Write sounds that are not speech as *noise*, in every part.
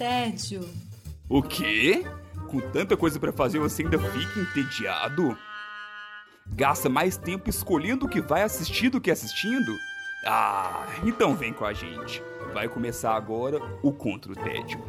tédio. O quê? Com tanta coisa pra fazer você ainda fica entediado? Gasta mais tempo escolhendo o que vai assistir do que assistindo? Ah, então vem com a gente. Vai começar agora o Contra o Tédio.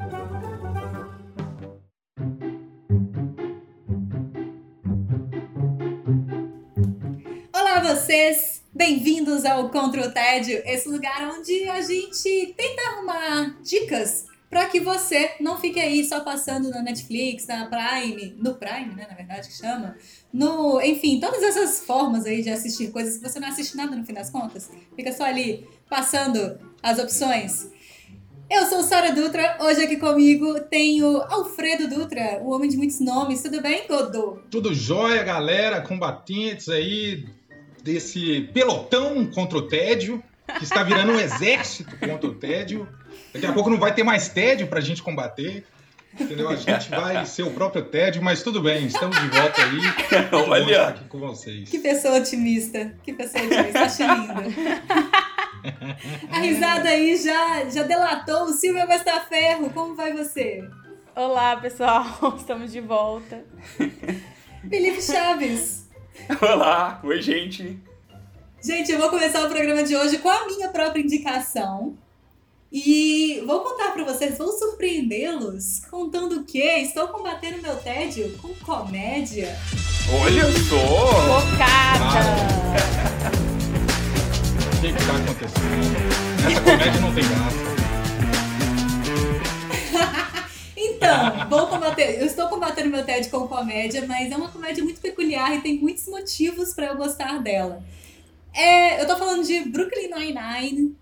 Olá vocês, bem-vindos ao Contra o Tédio, esse lugar onde a gente tenta arrumar dicas para que você não fique aí só passando na Netflix, na Prime, no Prime, né, na verdade que chama, no, enfim, todas essas formas aí de assistir coisas que você não assiste nada no fim das contas, fica só ali passando as opções. Eu sou Sara Dutra, hoje aqui comigo tenho Alfredo Dutra, o homem de muitos nomes. Tudo bem, Godô? Tudo jóia, galera, combatentes aí desse pelotão contra o tédio, que está virando um exército contra o tédio. Daqui a pouco não vai ter mais tédio pra gente combater. Entendeu? A gente vai ser o próprio tédio, mas tudo bem, estamos de volta aí. *laughs* Olha aqui com vocês. Que pessoa otimista. Que pessoa otimista. Acho lindo. *laughs* A risada aí já, já delatou. Silvia Bastaferro, como vai você? Olá, pessoal. *laughs* Estamos de volta. Felipe Chaves. Olá, oi gente. Gente, eu vou começar o programa de hoje com a minha própria indicação. E vou contar para vocês, vou surpreendê-los contando que estou combatendo meu tédio com comédia. Olha só! Focada! O que que tá acontecendo? Essa comédia não tem graça. *laughs* Então, vou combater. Eu estou combatendo meu tédio com comédia, mas é uma comédia muito peculiar e tem muitos motivos para eu gostar dela. É, eu tô falando de Brooklyn Nine-Nine.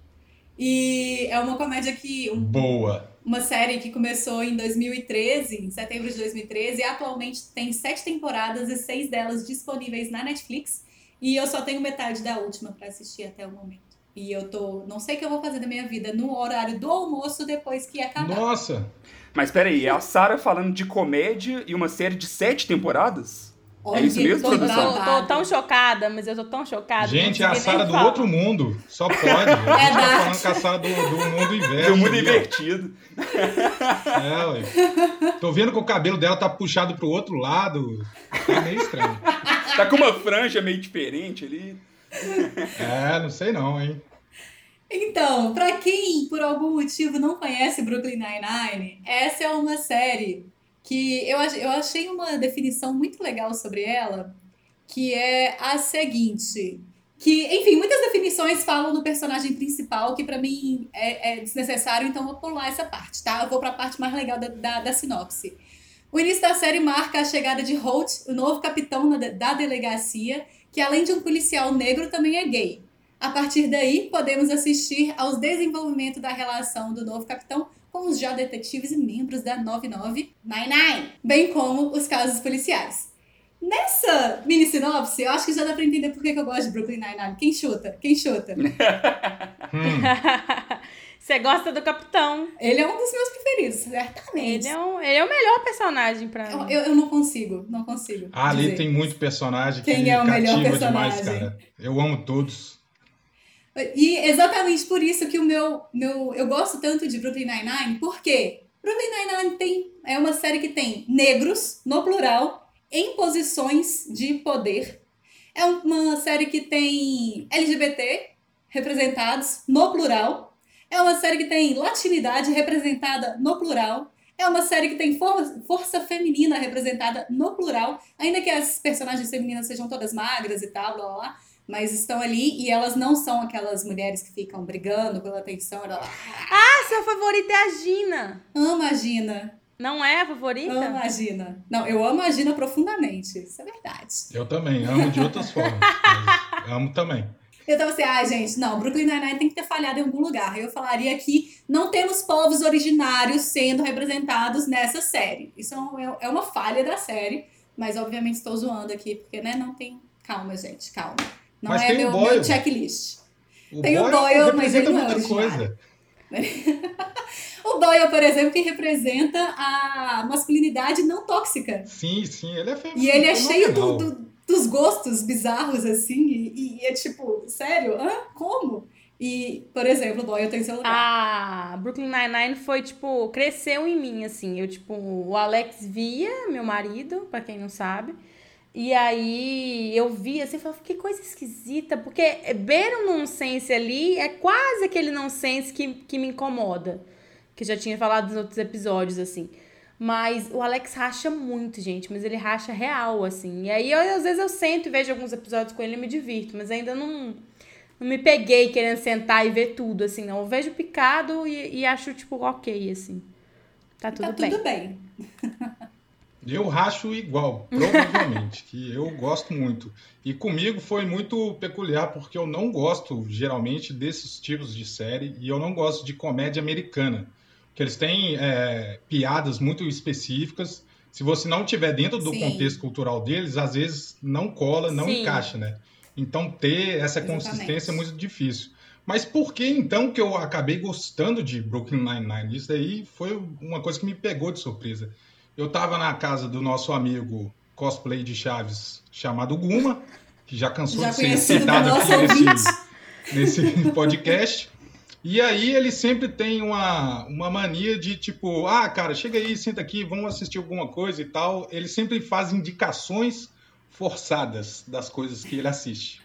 E é uma comédia que. um- Boa. uma série que começou em 2013, em setembro de 2013, e atualmente tem sete temporadas e seis delas disponíveis na Netflix. E eu só tenho metade da última pra assistir até o momento. E eu tô. Não sei o que eu vou fazer da minha vida no horário do almoço depois que acabar. Nossa, Mas peraí, é a Sarah falando de comédia e uma série de sete temporadas? Olha, É isso mesmo, tô produção? Tô, tô tão chocada, mas eu tô tão chocada. gente, não é a Sara do outro mundo. Só pode. A gente tá falando com a Sara do, do mundo inverso. Ali, ó. invertido. É, ué. Tô vendo que o cabelo dela tá puxado pro outro lado. Tá meio estranho. Tá com uma franja meio diferente ali. É, não sei não, hein? Então, pra quem por algum motivo não conhece Brooklyn Nine-Nine, essa é uma série que eu, eu achei uma definição muito legal sobre ela, que é a seguinte. Que, enfim, muitas definições falam do personagem principal, que pra mim é, é desnecessário, então vou pular essa parte, tá? Eu vou pra parte mais legal da, da, da sinopse. O início da série marca a chegada de Holt, o novo capitão na- da delegacia, que além de um policial negro também é gay. A partir daí, podemos assistir aos desenvolvimentos da relação do novo capitão com os já detetives e membros da 9999, bem como os casos policiais. Nessa mini sinopse, eu acho que já dá pra entender por que eu gosto de Brooklyn Nine-Nine. Quem chuta? Quem chuta? *laughs* *laughs* Você gosta do Capitão. Ele é um dos meus preferidos, certamente. Ele é, um, ele é o melhor personagem pra Eu, mim. eu, eu não consigo, não consigo. Ah, ali tem muito personagem Quem que é o melhor personagem? demais, cara. Eu amo todos. E exatamente por isso que o meu, meu eu gosto tanto de Brooklyn Nine-Nine, porque Brooklyn Nine-Nine tem é uma série que tem negros no plural em posições de poder. É uma série que tem LGBT representados no plural. É uma série que tem latinidade representada no plural. É uma série que tem for- força feminina representada no plural, ainda que as personagens femininas sejam todas magras e tal, blá blá blá mas estão ali e elas não são aquelas mulheres que ficam brigando pela atenção. Ela Ah, sua favorita é a Gina. ama a Gina, Não é a favorita? ama a Gina. Não, eu amo a Gina profundamente, isso é verdade. Eu também, amo de outras formas. mas amo também. Eu tava assim, ah, gente, não, Brooklyn Nine-Nine tem que ter falhado em algum lugar. Eu falaria que não temos povos originários sendo representados nessa série. Isso é um- é uma falha da série, mas obviamente estou zoando aqui, porque, né, não tem... Calma, gente, calma. Não Mas é tem o meu, meu checklist. O Tem o Boyle Boyle, mas representa ele não é muita originário. coisa. *laughs* O Doyle, por exemplo, que representa a masculinidade não tóxica. Sim, sim, ele é feminino. E ele é cheio do- do- dos gostos bizarros, assim, e, e é tipo, sério? Hã? Como? E, por exemplo, o Boyle tem seu lugar. Ah, Brooklyn Nine-Nine foi, tipo, cresceu em mim, assim. Eu, tipo, o Alex via, meu marido, pra quem não sabe. E aí eu vi assim, falei, que coisa esquisita, porque beira um nonsense ali é quase aquele nonsense que, que me incomoda. Que já tinha falado nos outros episódios, assim. Mas o Alex racha muito, gente, mas ele racha real, assim. E aí, eu, às vezes, eu sento e vejo alguns episódios com ele e me divirto, mas ainda não, não me peguei querendo sentar e ver tudo, assim, não. Eu vejo picado e, e acho, tipo, ok, assim. Tá tudo tá bem. tudo bem. Eu racho igual, provavelmente, que eu gosto muito. E comigo foi muito peculiar, porque eu não gosto, geralmente, desses tipos de série, e eu não gosto de comédia americana. Que eles têm é, piadas muito específicas. Se você não tiver dentro do Sim. contexto cultural deles, às vezes não cola, não Sim. encaixa, né? Então ter essa Exatamente. consistência é muito difícil. Mas por que então que eu acabei gostando de Brooklyn Nine-Nine? Isso daí foi uma coisa que me pegou de surpresa. Eu estava na casa do nosso amigo cosplay de Chaves chamado Guma, que já cansou Já de ser citado aqui nesse, nesse *laughs* podcast. E aí ele sempre tem uma, uma mania de tipo, ah, cara, chega aí, senta aqui, vamos assistir alguma coisa e tal. Ele sempre faz indicações forçadas das coisas que ele assiste.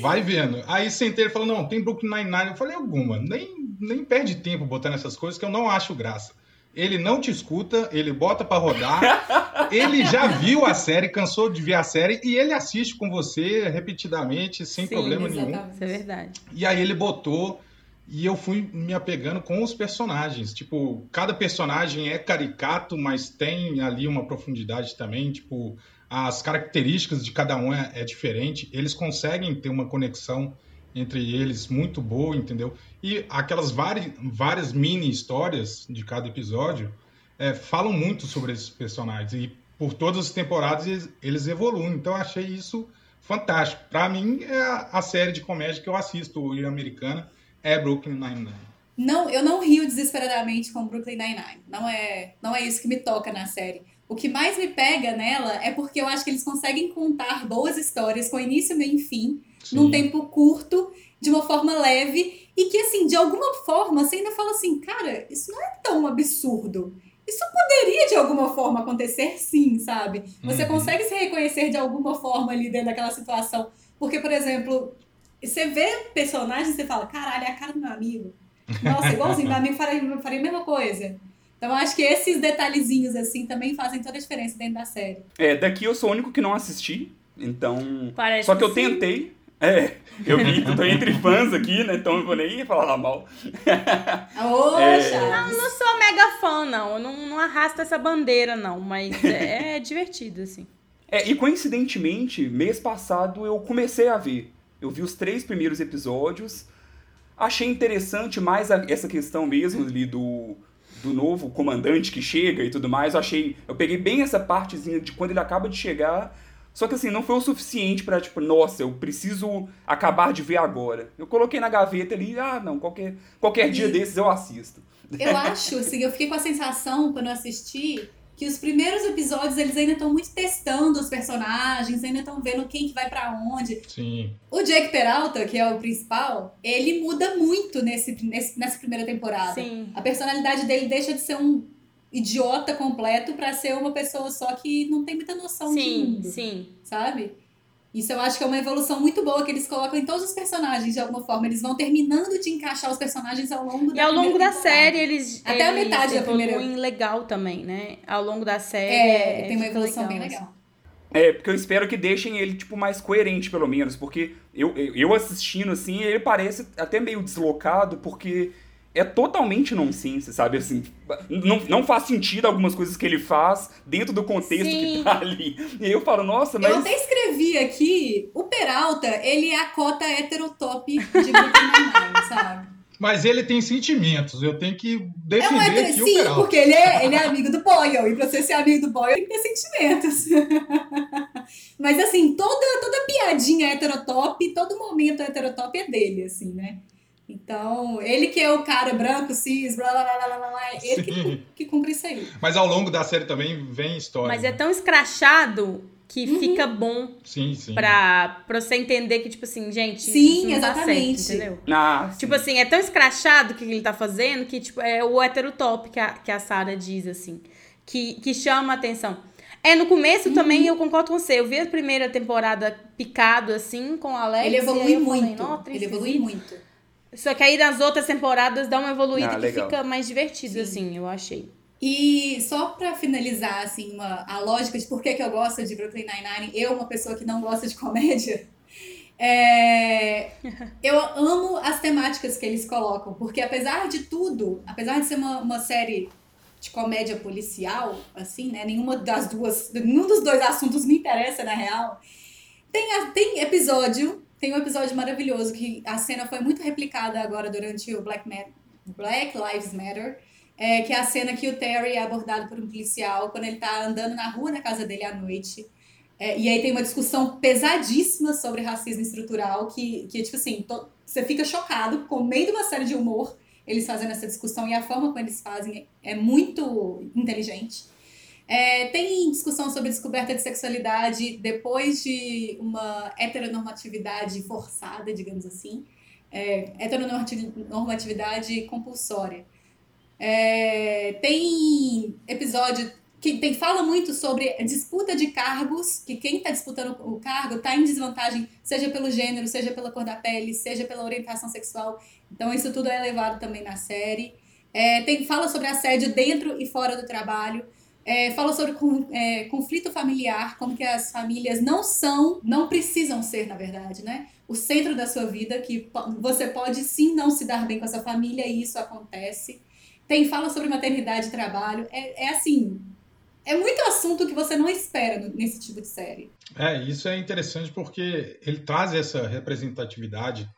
Vai vendo. Aí sentei ele falou, não, tem Brooklyn Nine-Nine. Eu falei, alguma, nem, nem perde tempo botando essas coisas que eu não acho graça. Ele não te escuta, ele bota pra rodar. *laughs* ele já viu a série, cansou de ver a série e ele assiste com você repetidamente, sem Sim, problema nenhum. Exatamente. Isso é verdade. E aí ele botou e eu fui me apegando com os personagens. Tipo, cada personagem é caricato, mas tem ali uma profundidade também. Tipo, as características de cada um é, é diferente. Eles conseguem ter uma conexão entre eles muito boa, entendeu? E aquelas vari, várias mini histórias de cada episódio é, falam muito sobre esses personagens. E por todas as temporadas eles, eles evoluem. Então eu achei isso fantástico. Pra mim, é a, a série de comédia que eu assisto hoje americana é Brooklyn Nine-Nine. Não, eu não rio desesperadamente com Brooklyn Nine-Nine. Não é, não é isso que me toca na série. O que mais me pega nela é porque eu acho que eles conseguem contar boas histórias com início, meio e fim, num Sim. tempo curto, de uma forma leve, e que, assim, de alguma forma, você ainda fala assim, cara, isso não é tão absurdo. Isso poderia, de alguma forma, acontecer sim, sabe? Você Uhum. consegue se reconhecer de alguma forma ali dentro daquela situação. Porque, por exemplo, você vê personagens e você fala, caralho, é a cara do meu amigo. Nossa, igualzinho, meu amigo faria, faria a mesma coisa. Então, eu acho que esses detalhezinhos, assim, também fazem toda a diferença dentro da série. É, daqui eu sou o único que não assisti, então. Parece Só que eu sim. tentei. É, eu vi que eu tô entre fãs aqui, né? Então eu vou nem falar mal. Ô, É. Eu não sou mega fã, não. Eu não, não arrasto essa bandeira, não. Mas é, é *laughs* divertido, assim. É, e coincidentemente, mês passado eu comecei a ver. Eu vi os três primeiros episódios. Achei interessante mais a- essa questão mesmo ali do, do novo comandante que chega e tudo mais. Eu achei. Eu peguei bem essa partezinha de quando ele acaba de chegar. Só que assim, não foi o suficiente pra, tipo, nossa, eu preciso acabar de ver agora. Eu coloquei na gaveta ali, ah, não, qualquer, qualquer dia E- desses eu assisto. Eu acho, assim, eu fiquei com a sensação, quando eu assisti, que os primeiros episódios, eles ainda estão muito testando os personagens, ainda estão vendo quem que vai pra onde. Sim. O Jake Peralta, que é o principal, ele muda muito nesse, nesse- nessa primeira temporada. Sim. A personalidade dele deixa de ser um idiota completo pra ser uma pessoa só que não tem muita noção de Sim, mundo, sim. sabe? Isso eu acho que é uma evolução muito boa que eles colocam em todos os personagens de alguma forma. Eles vão terminando de encaixar os personagens ao longo E da ao longo da série, eles. Até a eles metade da primeira- legal também, né? Ao longo da série. É, tem uma evolução bem assim. legal. É, porque eu espero que deixem ele, tipo, mais coerente, pelo menos. Porque eu, eu eu assistindo, assim, ele parece até meio deslocado, porque é totalmente nonsense, sabe? Assim, não, não faz sentido algumas coisas que ele faz dentro do contexto Sim. que tá ali. E aí eu falo, nossa, mas... Eu até escrevi aqui, o Peralta, ele é a cota heterotop de Brooklyn sabe? Mas ele tem sentimentos. Eu tenho que É um defender aqui o sim, Peralta. porque ele é, ele é amigo do Boyle, e pra você ser amigo do Boyle tem que ter sentimentos. *laughs* Mas assim, toda, toda piadinha heterotop, todo momento heterotop é dele, assim, né? Então, ele que é o cara branco, cis, blá blá blá blá blá, blá *laughs* ele que, que cumpre isso aí. Mas ao longo da série também vem história. Mas é tão escrachado que fica bom Sim, sim. pra, pra você entender que, tipo assim, gente, Sim, isso não tá exatamente. certo, entendeu? Ah, Tipo assim, é tão escrachado o que ele tá fazendo que, tipo, é o heterotop que a, que a Sarah diz, assim, que, que chama a atenção. É, no começo também eu concordo com você. Eu vi a primeira temporada picado, assim, com o Alex. Ele evolui falei, muito. "Nó, trem ele evolui esquisito." muito. Só que aí nas outras temporadas dá uma evoluída Ah, que fica mais divertido, Sim. assim, eu achei. E só pra finalizar, assim, uma, a lógica de por que, que eu gosto de Brooklyn Nine-Nine, eu, uma pessoa que não gosta de comédia, *laughs* é, eu amo as temáticas que eles colocam, porque apesar de tudo, apesar de ser uma, uma série de comédia policial, assim, né, nenhuma das duas, nenhum dos dois assuntos me interessa, na real, tem, a- tem episódio, tem um episódio maravilhoso que a cena foi muito replicada agora durante o Black, Black Lives Matter, é, que é a cena que o Terry é abordado por um policial quando ele tá andando na rua da casa dele à noite. É, e aí tem uma discussão pesadíssima sobre racismo estrutural, que, que tipo assim, você fica chocado com meio de uma série de humor, eles fazendo essa discussão e a forma como eles fazem é muito inteligente. É, tem discussão sobre descoberta de sexualidade depois de uma heteronormatividade forçada, digamos assim. É, heteronormatividade compulsória. É, tem episódio que tem, fala muito sobre disputa de cargos, que quem está disputando o cargo está em desvantagem, seja pelo gênero, seja pela cor da pele, seja pela orientação sexual. Então isso tudo é levado também na série. É, tem, fala sobre assédio dentro e fora do trabalho. É, fala sobre é, conflito familiar, como que as famílias não são, não precisam ser, na verdade, né? O centro da sua vida, que você pode sim não se dar bem com a sua família e isso acontece. Tem fala sobre maternidade e trabalho. É, é assim, é muito assunto que você não espera nesse tipo de série. É, isso é interessante porque ele traz essa representatividade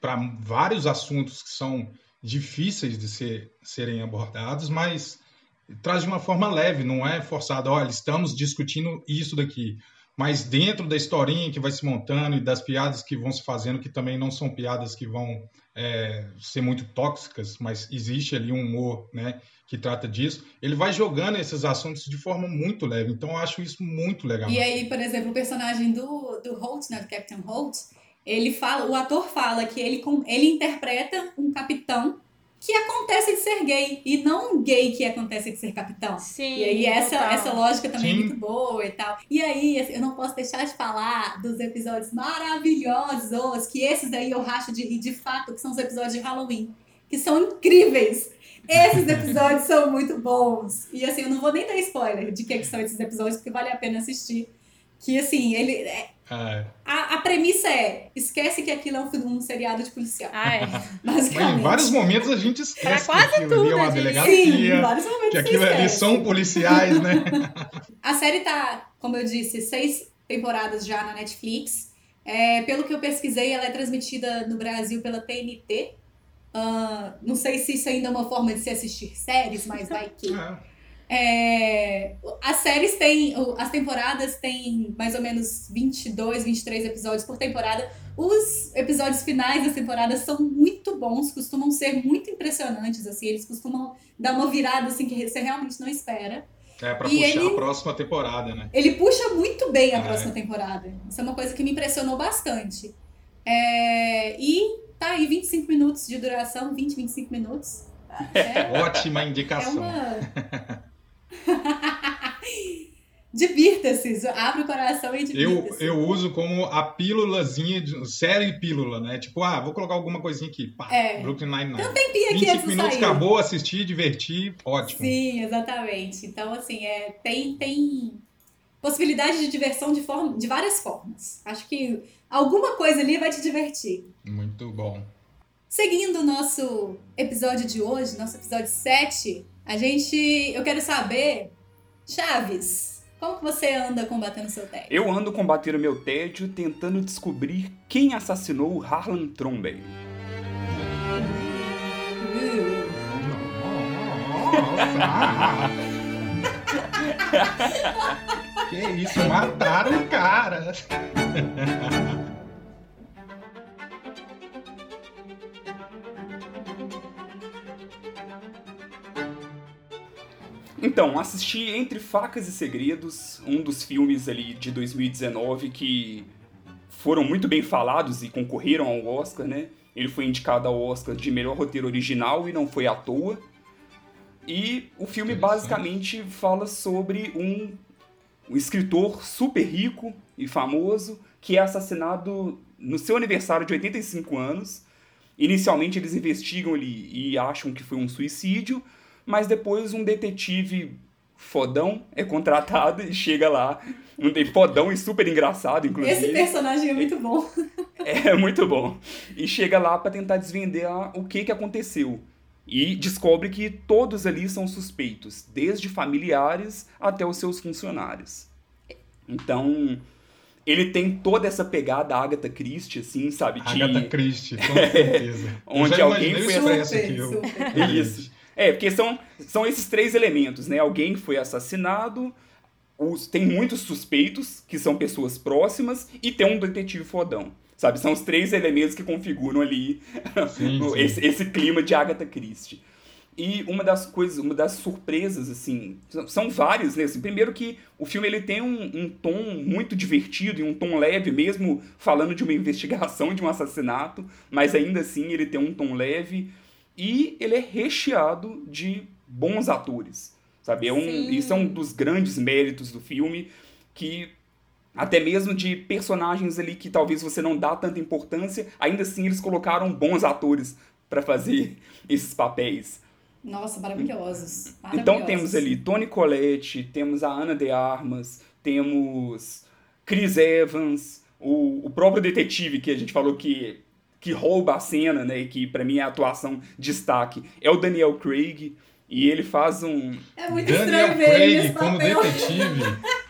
para vários assuntos que são difíceis de ser, serem abordados, mas traz de uma forma leve, não é forçado. Olha, estamos discutindo isso daqui, mas dentro da historinha que vai se montando e das piadas que vão se fazendo, que também não são piadas que vão é, ser muito tóxicas, mas existe ali um humor, né, que trata disso. Ele vai jogando esses assuntos de forma muito leve. Então, eu acho isso muito legal. E aí, por exemplo, o personagem do, do Holt, né, do Captain Holt, ele fala, o ator fala que ele, ele interpreta um capitão que acontece de ser gay, e não um gay que acontece de ser capitão. Sim. E aí essa, total. essa lógica também é Sim. muito boa e tal. E aí, assim, eu não posso deixar de falar dos episódios maravilhosos, que esses aí eu racho de rir de fato, que são os episódios de Halloween, que são incríveis. Esses episódios são muito bons. E assim, eu não vou nem dar spoiler de que, que são esses episódios, porque vale a pena assistir. Que assim, ele. é- É. A, a premissa é: esquece que aquilo é um, um seriado de policial. Ah, é. *laughs* Mas Basicamente. em vários momentos a gente esquece Pra quase que ali é uma tudo, gente. Sim, em vários momentos. que aquilo ali são policiais, né? *laughs* A série tá, como eu disse, seis temporadas já na Netflix. É, pelo que eu pesquisei, ela é transmitida no Brasil pela TNT. Ah, não sei se isso ainda é uma forma de se assistir séries, mas vai que. *laughs* É. É, as séries têm. As temporadas têm mais ou menos 22, 23 episódios por temporada. Os episódios finais das temporadas são muito bons, costumam ser muito impressionantes, assim. Eles costumam dar uma virada assim que você realmente não espera. É pra E puxar ele- a próxima temporada, né? Ele puxa muito bem a É. próxima temporada. Isso é uma coisa que me impressionou bastante. É, e tá aí 25 minutos de duração, 20, 25 minutos. *laughs* É, Ótima é indicação. uma. *laughs* Divirta-se, abre o coração e Eu, divirta-se. eu uso como a pílulazinha, de, série pílula, né? Tipo, ah, vou colocar alguma coisinha aqui. Pá, É. Brooklyn Nine-Nine. Tem um tempinho aqui 25 antes de minutos, sair. acabou, assisti, diverti, ótimo. Sim, exatamente. Então, assim, é, tem, tem possibilidade de diversão de, forma, de várias formas. Acho que alguma coisa ali vai te divertir. Muito bom. Seguindo o nosso episódio de hoje, nosso episódio 7, a gente. Eu quero saber, Chaves, como que você anda combatendo seu tédio? Eu ando combatendo meu tédio tentando descobrir quem assassinou o Harlan Nossa. *laughs* que isso, mataram o cara. *laughs* Então, assisti Entre Facas e Segredos, um dos filmes ali de 2019 que foram muito bem falados e concorreram ao Oscar, né? Ele foi indicado ao Oscar de melhor roteiro original e não foi à toa. E o filme basicamente fala sobre um, um escritor super rico e famoso que é assassinado no seu aniversário de 85 anos. Inicialmente eles investigam ali e acham que foi um suicídio, mas depois um detetive fodão é contratado e chega lá. Um fodão e super engraçado, inclusive. Esse personagem é muito bom. *laughs* É, muito bom. E chega lá para tentar desvendar o que, que aconteceu. E descobre que todos ali são suspeitos, desde familiares até os seus funcionários. Então, ele tem toda essa pegada Agatha Christie, assim, sabe? De... Agatha Christie, com *laughs* certeza. Onde alguém foi assassinado. Isso. É, porque são, são esses três elementos, né? Alguém foi assassinado, os, tem muitos suspeitos, que são pessoas próximas, e tem um detetive fodão. Sabe? São os três elementos que configuram ali sim, *laughs* sim. Esse, esse clima de Agatha Christie. E uma das coisas, uma das surpresas, assim, são várias, né? Assim, primeiro que o filme ele tem um, um, tom muito divertido e um tom leve, mesmo falando de uma investigação, de um assassinato, mas ainda assim ele tem um tom leve e ele é recheado de bons atores, sabe? É um, isso é um dos grandes méritos do filme, que até mesmo de personagens ali que talvez você não dá tanta importância, ainda assim eles colocaram bons atores para fazer *laughs* esses papéis. Nossa, maravilhosos. maravilhosos. Então temos ali Tony Collette, temos a Ana de Armas, temos Chris Evans, o, o próprio detetive que a gente falou que, que rouba a cena, né? E que para mim é a atuação destaque, é o Daniel Craig. E ele faz um. É muito Daniel estranho ver Craig ele como detetive. *laughs*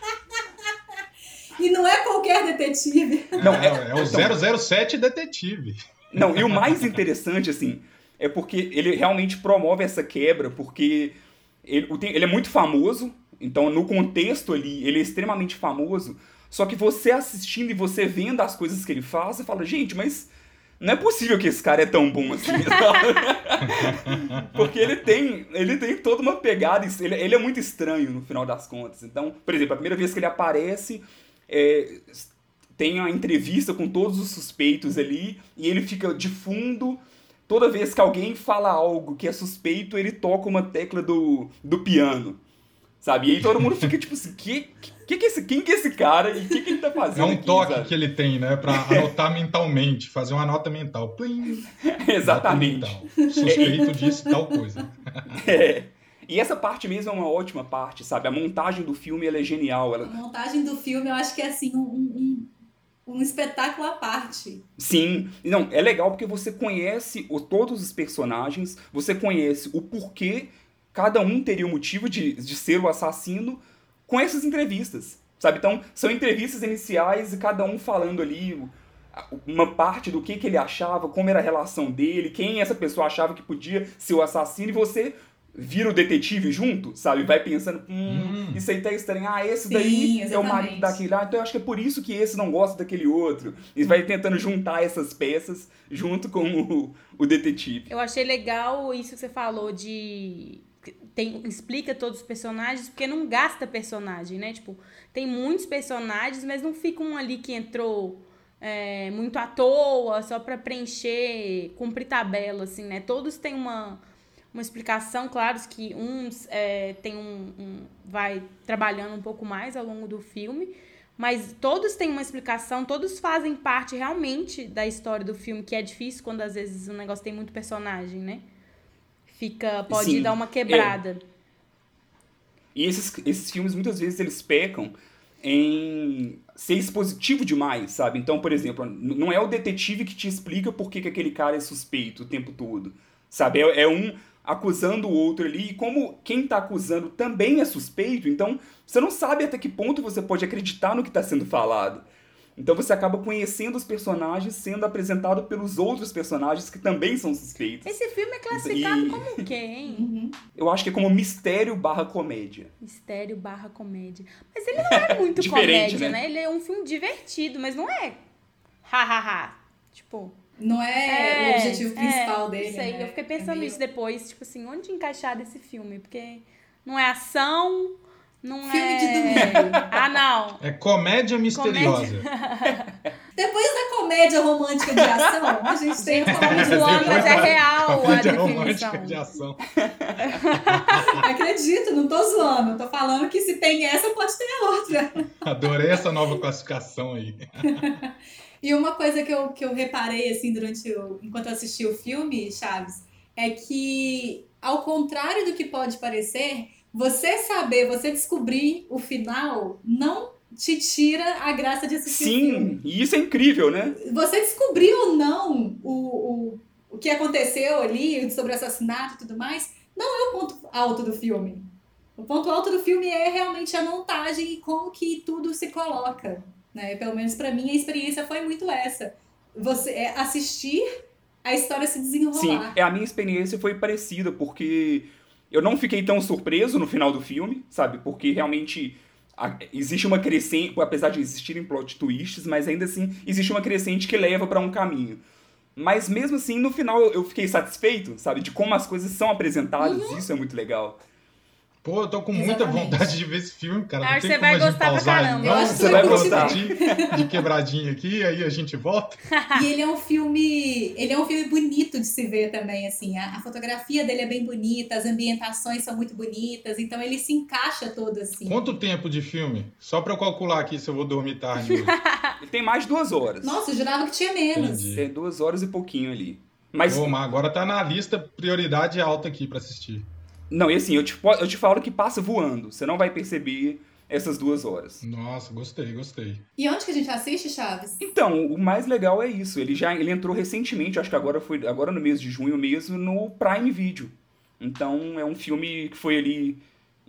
E não é qualquer detetive. Não, é, é o então, 007 detetive. Não, e o mais interessante, assim, é porque ele realmente promove essa quebra, porque ele, ele é muito famoso, então no contexto ali, ele é extremamente famoso, só que você assistindo e você vendo as coisas que ele faz, você fala, gente, mas não é possível que esse cara é tão bom assim. *laughs* Porque ele tem, ele tem toda uma pegada, ele, ele é muito estranho no final das contas. Então, por exemplo, a primeira vez que ele aparece, é, tem a entrevista com todos os suspeitos ali, e ele fica de fundo. Toda vez que alguém fala algo que é suspeito, ele toca uma tecla do, do piano. Sabe? E aí todo mundo fica tipo assim, que, que, que esse, quem que é esse cara e o que, que ele tá fazendo? É um aqui, toque sabe? que ele tem, né? Pra *laughs* anotar mentalmente, fazer uma nota mental. Plim, Exatamente. nota mental. Suspeito disso, tal coisa. *laughs* É. E essa parte mesmo é uma ótima parte, sabe? A montagem do filme ela é genial. Ela... A montagem do filme eu acho que é assim, um, um, um espetáculo à parte. Sim, não, é legal porque você conhece o, todos os personagens, você conhece o porquê cada um teria o motivo de, de ser o assassino com essas entrevistas, sabe? Então, são entrevistas iniciais e cada um falando ali uma parte do que, que ele achava, como era a relação dele, quem essa pessoa achava que podia ser o assassino, e você vira o detetive junto, sabe? Vai pensando, hum, Hum. isso aí tá estranho. Ah, esse Sim, daí é o exatamente. marido daquele. Ah, então eu acho que é por isso que esse não gosta daquele outro. E vai tentando juntar essas peças junto com o, o detetive. Eu achei legal isso que você falou de. Tem, explica todos os personagens, porque não gasta personagem, né? Tipo, tem muitos personagens, mas não fica um ali que entrou é, muito à toa, só pra preencher, cumprir tabela, assim, né? Todos têm uma, uma explicação, claro que uns é, tem um, um- vai trabalhando um pouco mais ao longo do filme, mas todos têm uma explicação, todos fazem parte realmente da história do filme, que é difícil quando às vezes o negócio tem muito personagem, né? Fica, pode Sim, dar uma quebrada. E esses, esses filmes, muitas vezes, eles pecam em ser expositivo demais, sabe? Então, por exemplo, não é o detetive que te explica por que, que aquele cara é suspeito o tempo todo, sabe? É, é um acusando o outro ali, e como quem tá acusando também é suspeito, então você não sabe até que ponto você pode acreditar no que tá sendo falado. Então você acaba conhecendo os personagens sendo apresentado pelos outros personagens que também são suspeitos. Esse filme é classificado E- como hein? Uhum. Eu acho que é como mistério barra comédia. Mistério barra comédia. Mas ele não é muito *laughs* comédia, né? né? Ele é um filme divertido, mas não é ha-ha-ha. Tipo, Não é, o objetivo principal é, dele. Não sei, né? eu fiquei pensando É meio- nisso depois, tipo assim, onde encaixar desse filme? Porque não é ação, não Filme é. de domingo. Ah, não. É comédia misteriosa. *laughs* Depois da comédia romântica de ação, a gente tem estamos comédia mas é da real a Comédia definição. romântica de ação. *laughs* Acredito, não tô zoando. Tô falando que se tem essa, pode ter a outra. Adorei essa nova classificação aí. E uma coisa que eu, que eu reparei, assim, durante o... Enquanto eu assisti o filme, Chaves, é que, ao contrário do que pode parecer, você saber, você descobrir o final, não te tira a graça de assistir. Sim, e isso é incrível, né? Você descobrir ou não o, o, o que aconteceu ali, sobre o assassinato e tudo mais, não é o ponto alto do filme. O ponto alto do filme é realmente a montagem e como que tudo se coloca. Né? Pelo menos pra mim a experiência foi muito essa. Você é assistir a história se Sim, desenrolar. é, a minha experiência foi parecida, porque eu não fiquei tão surpreso no final do filme, sabe? Porque realmente a- existe uma crescente, apesar de existirem plot twists, mas ainda assim existe uma crescente que leva pra um caminho. Mas mesmo assim, no final eu, eu fiquei satisfeito, sabe? De como as coisas são apresentadas, isso é muito legal. Pô, eu tô com muita Exatamente. vontade de ver esse filme, cara. Acho que você vai gostar pra caramba. não. acho que você vai gostar gostar. de, de quebradinha aqui, aí a gente volta. *laughs* E ele é um filme. Ele é um filme bonito de se ver também, assim. A, a fotografia dele é bem bonita, as ambientações são muito bonitas, então ele se encaixa todo assim. Quanto tempo de filme? Só pra eu calcular aqui se eu vou dormir tarde. *laughs* Ele tem mais de duas horas. Nossa, eu jurava que tinha menos. Entendi. Tem duas horas e pouquinho ali. Mas, Ô, mas agora tá na lista prioridade alta aqui pra assistir. Não, e assim, eu te, eu te falo que passa voando. Você não vai perceber essas duas horas. Nossa, gostei, gostei. E onde que a gente assiste, Chaves? Então, o mais legal é isso. Ele já ele entrou recentemente, acho que agora foi agora no mês de junho mesmo, no Prime Video. Então, é um filme que foi ali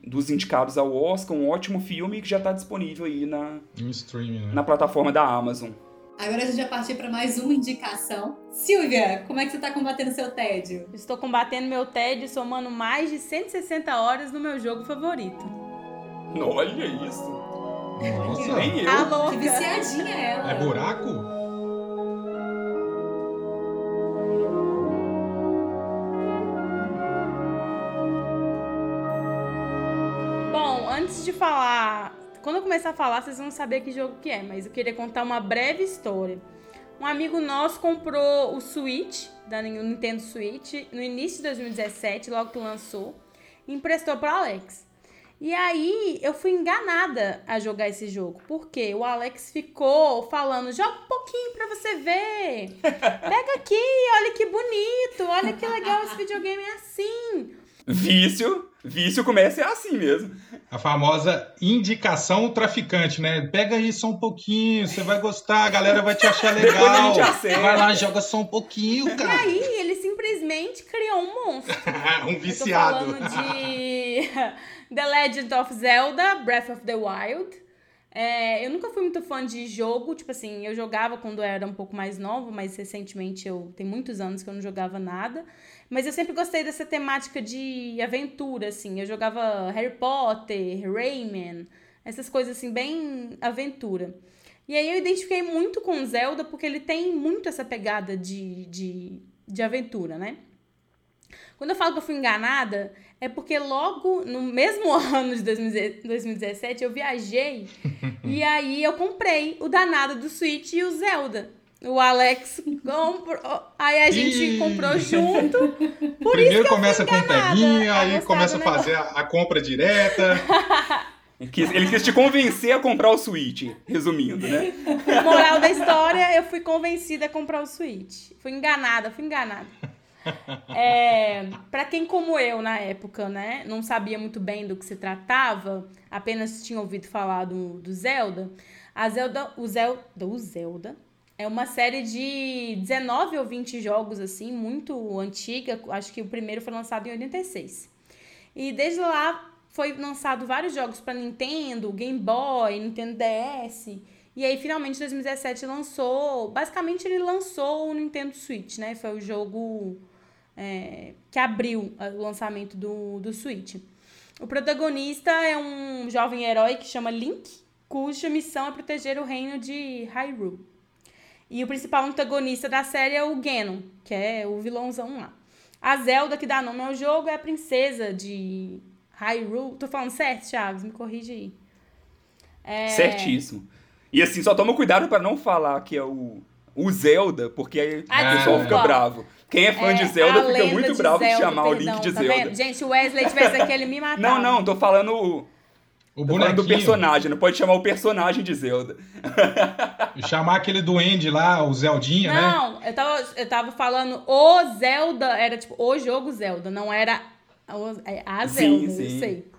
dos indicados ao Oscar, um ótimo filme que já está disponível aí na, Em streaming, né? na plataforma da Amazon. Agora a gente vai partir para mais uma indicação. Silvia, como é que você tá combatendo seu tédio? Estou combatendo meu tédio somando mais de 160 horas no meu jogo favorito. Olha isso. Nossa, Nem eu. Tá Que louca? viciadinha ela. é buraco? Bom, antes de falar, quando eu começar a falar, vocês vão saber que jogo que é, mas eu queria contar uma breve história. Um amigo nosso comprou o Switch, da Nintendo Switch, no início de 2017, logo que lançou, e emprestou para Alex. E aí eu fui enganada a jogar esse jogo, porque o Alex ficou falando: joga um pouquinho pra você ver. *laughs* Pega aqui, olha que bonito, olha que legal esse videogame é assim. Vício. Vício começa é assim mesmo. A famosa indicação traficante, né? Pega aí só um pouquinho, você vai gostar, a galera vai te achar *laughs* legal. gente acerta. Vai lá, joga só um pouquinho, E cara. aí ele simplesmente criou um monstro. *laughs* um Eu tô viciado. falando de *laughs* The Legend of Zelda, Breath of the Wild. É, eu nunca fui muito fã de jogo, tipo assim, eu jogava quando eu era um pouco mais nova, mas recentemente eu tem muitos anos que eu não jogava nada. Mas eu sempre gostei dessa temática de aventura, assim. Eu jogava Harry Potter, Rayman, essas coisas assim, bem aventura. E aí eu identifiquei muito com Zelda porque ele tem muito essa pegada de, de, de aventura, né? Quando eu falo que eu fui enganada, é porque logo no mesmo *laughs* ano de 2017 eu viajei *laughs* e aí eu comprei o danado do Switch e o Zelda. O Alex comprou. Aí a gente Ih. comprou junto. Por Primeiro isso que eu começa fui com peguinha, aí gostar começa a fazer a, a compra direta. *laughs* Ele quis, ele quis te convencer a comprar o Switch, resumindo, né? *laughs* Moral da história, eu fui convencida a comprar o Switch. Fui enganada, fui enganada. *laughs* É, para quem como eu na época, né, não sabia muito bem do que se tratava, apenas tinha ouvido falar do, do Zelda, a Zelda, o Zelda, o Zelda é uma série de 19 ou 20 jogos assim, muito antiga, acho que o primeiro foi lançado em 86. E desde lá foi lançado vários jogos para Nintendo, Game Boy, Nintendo DS. E aí, finalmente, em 2017 lançou. Basicamente, ele lançou o Nintendo Switch, né? Foi o jogo é, que abriu o lançamento do, do Switch. O protagonista é um jovem herói que chama Link, cuja missão é proteger o reino de Hyrule. E o principal antagonista da série é o Ganon, que é o vilãozão lá. A Zelda, que dá nome ao jogo, é a princesa de Hyrule. Tô falando certo, Thiago? Me corrige aí. É... Certíssimo. E assim, só toma cuidado para não falar que é o, o Zelda, porque aí ah, o pessoal fica bravo. Quem é fã é, de Zelda fica muito bravo de, chamar perdão, o Link de tá Zelda. Vendo? Gente, o Wesley tivesse aqui, ele me *laughs* matava. Não, não, tô falando o bonequinho. do personagem, não pode chamar o personagem de Zelda. *laughs* chamar aquele duende lá, o Zeldinha, não, né? Não, eu tava, eu tava falando o Zelda, era tipo o jogo Zelda, não era é, a Zelda, sim, sim. eu sei.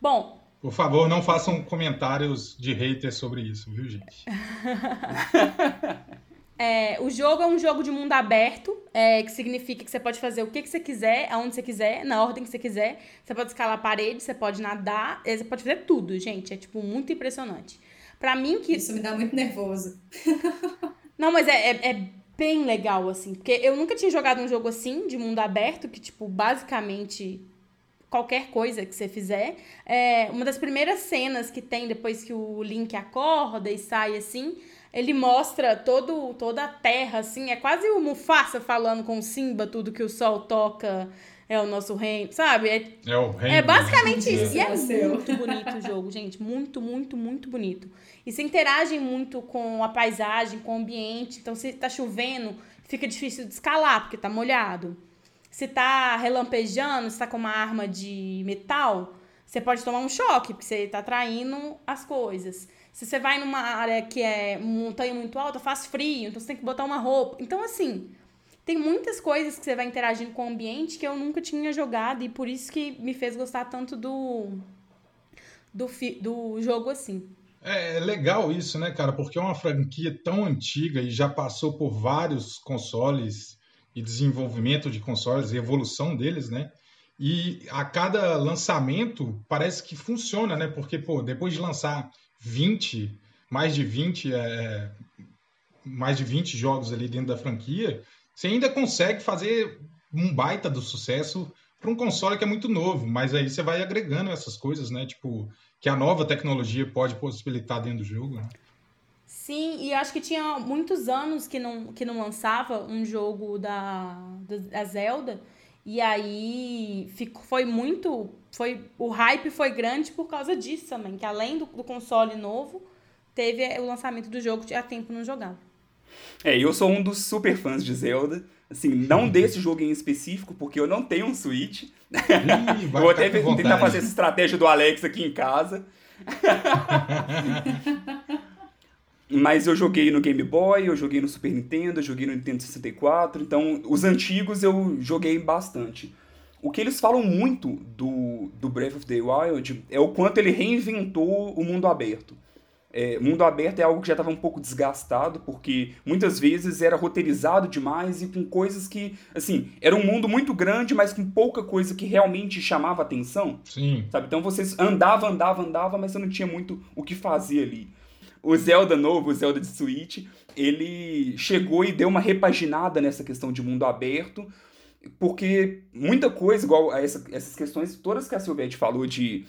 Bom. Por favor, não façam comentários de haters sobre isso, viu, gente? *laughs* É, o jogo é um jogo de mundo aberto, é, que significa que você pode fazer o que, que você quiser, aonde você quiser, na ordem que você quiser. Você pode escalar a parede, você pode nadar, é, você pode fazer tudo, gente. É, tipo, muito impressionante. Para mim que... Isso me dá muito nervoso. *laughs* Não, mas é, é, é, bem legal, assim. Porque eu nunca tinha jogado um jogo assim, de mundo aberto, que, tipo, basicamente qualquer coisa que você fizer. É, uma das primeiras cenas que tem depois que o Link acorda e sai assim ele mostra todo, toda a terra, assim, é quase o Mufasa falando com o Simba, tudo que o sol toca é o nosso reino, sabe? É, é o reino. É basicamente isso. E é muito bonito o jogo, gente. Muito, muito, muito bonito. E você interage muito com a paisagem, com o ambiente. Então, se tá chovendo, fica difícil de escalar, porque tá molhado. Se tá relampejando, se tá com uma arma de metal, você pode tomar um choque, porque você tá atraindo as coisas. Se você vai numa área que é montanha muito alta, faz frio, então você tem que botar uma roupa. Então, assim, tem muitas coisas que você vai interagindo com o ambiente que eu nunca tinha jogado e por isso que me fez gostar tanto do, do, do jogo assim. É, é legal isso, né, cara? Porque é uma franquia tão antiga e já passou por vários consoles e desenvolvimento de consoles e evolução deles, né? E a cada lançamento parece que funciona, né? Porque, pô, depois de lançar 20, mais de 20, é, é, mais de 20 jogos ali dentro da franquia, você ainda consegue fazer um baita do sucesso para um console que é muito novo, mas aí você vai agregando essas coisas, né? Tipo, que a nova tecnologia pode possibilitar dentro do jogo. Né? Sim, e acho que tinha muitos anos que não, que não lançava um jogo da, da Zelda. E aí ficou, foi muito. Foi, o hype foi grande por causa disso também, que além do, do console novo, teve o lançamento do jogo que há tempo não jogava. É, eu sou um dos super fãs de Zelda. Assim, não desse jogo em específico, porque eu não tenho um Switch. Ih, Vou até tentar fazer essa estratégia do Alex aqui em casa. *laughs* Mas eu joguei no Game Boy, eu joguei no Super Nintendo, eu joguei no Nintendo 64, então os antigos eu joguei bastante. O que eles falam muito do, do Breath of the Wild é o quanto ele reinventou o mundo aberto. É, mundo aberto é algo que já estava um pouco desgastado, porque muitas vezes era roteirizado demais e com coisas que, assim, era um mundo muito grande, mas com pouca coisa que realmente chamava atenção. Sim. Sabe? Então você andava, andava, andava, mas você não tinha muito o que fazer ali o Zelda novo, o Zelda de Switch, ele chegou e deu uma repaginada nessa questão de mundo aberto, porque muita coisa, igual a essa, essas questões, todas que a Silvete falou de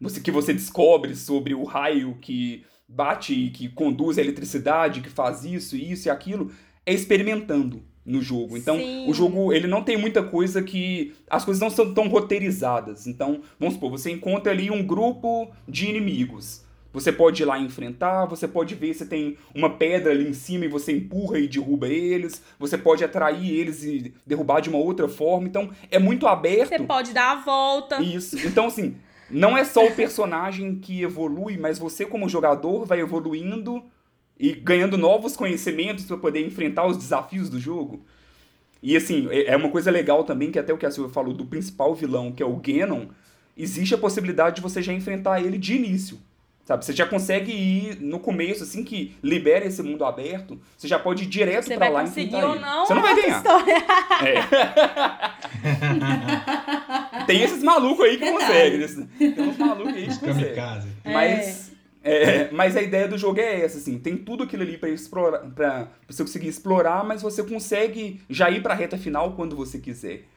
você, que você descobre sobre o raio que bate e que conduz a eletricidade, que faz isso, isso e aquilo, é experimentando no jogo. Então, Sim. o jogo, ele não tem muita coisa que as coisas não são tão roteirizadas. Então, vamos supor, você encontra ali um grupo de inimigos. Você pode ir lá enfrentar, você pode ver se tem uma pedra ali em cima e você empurra e derruba eles, você pode atrair eles e derrubar de uma outra forma. Então, é muito aberto. Você pode dar a volta. Isso. Então, assim, não é só o personagem que evolui, mas você, como jogador, vai evoluindo e ganhando novos conhecimentos para poder enfrentar os desafios do jogo. E assim, é, é uma coisa legal também, que até o que a Silvia falou do principal vilão, que é o Ganon, existe a possibilidade de você já enfrentar ele de início. Sabe, você já consegue ir no começo, assim que libera esse mundo aberto, você já pode ir direto para lá e enfrentar ou não, Você não vai ganhar. É. *laughs* Tem esses malucos aí que conseguem. Tem uns malucos aí que conseguem. Mas, é. é, mas a ideia do jogo é essa, assim, tem tudo aquilo ali para explorar, para você conseguir explorar, mas você consegue já ir para a reta final quando você quiser.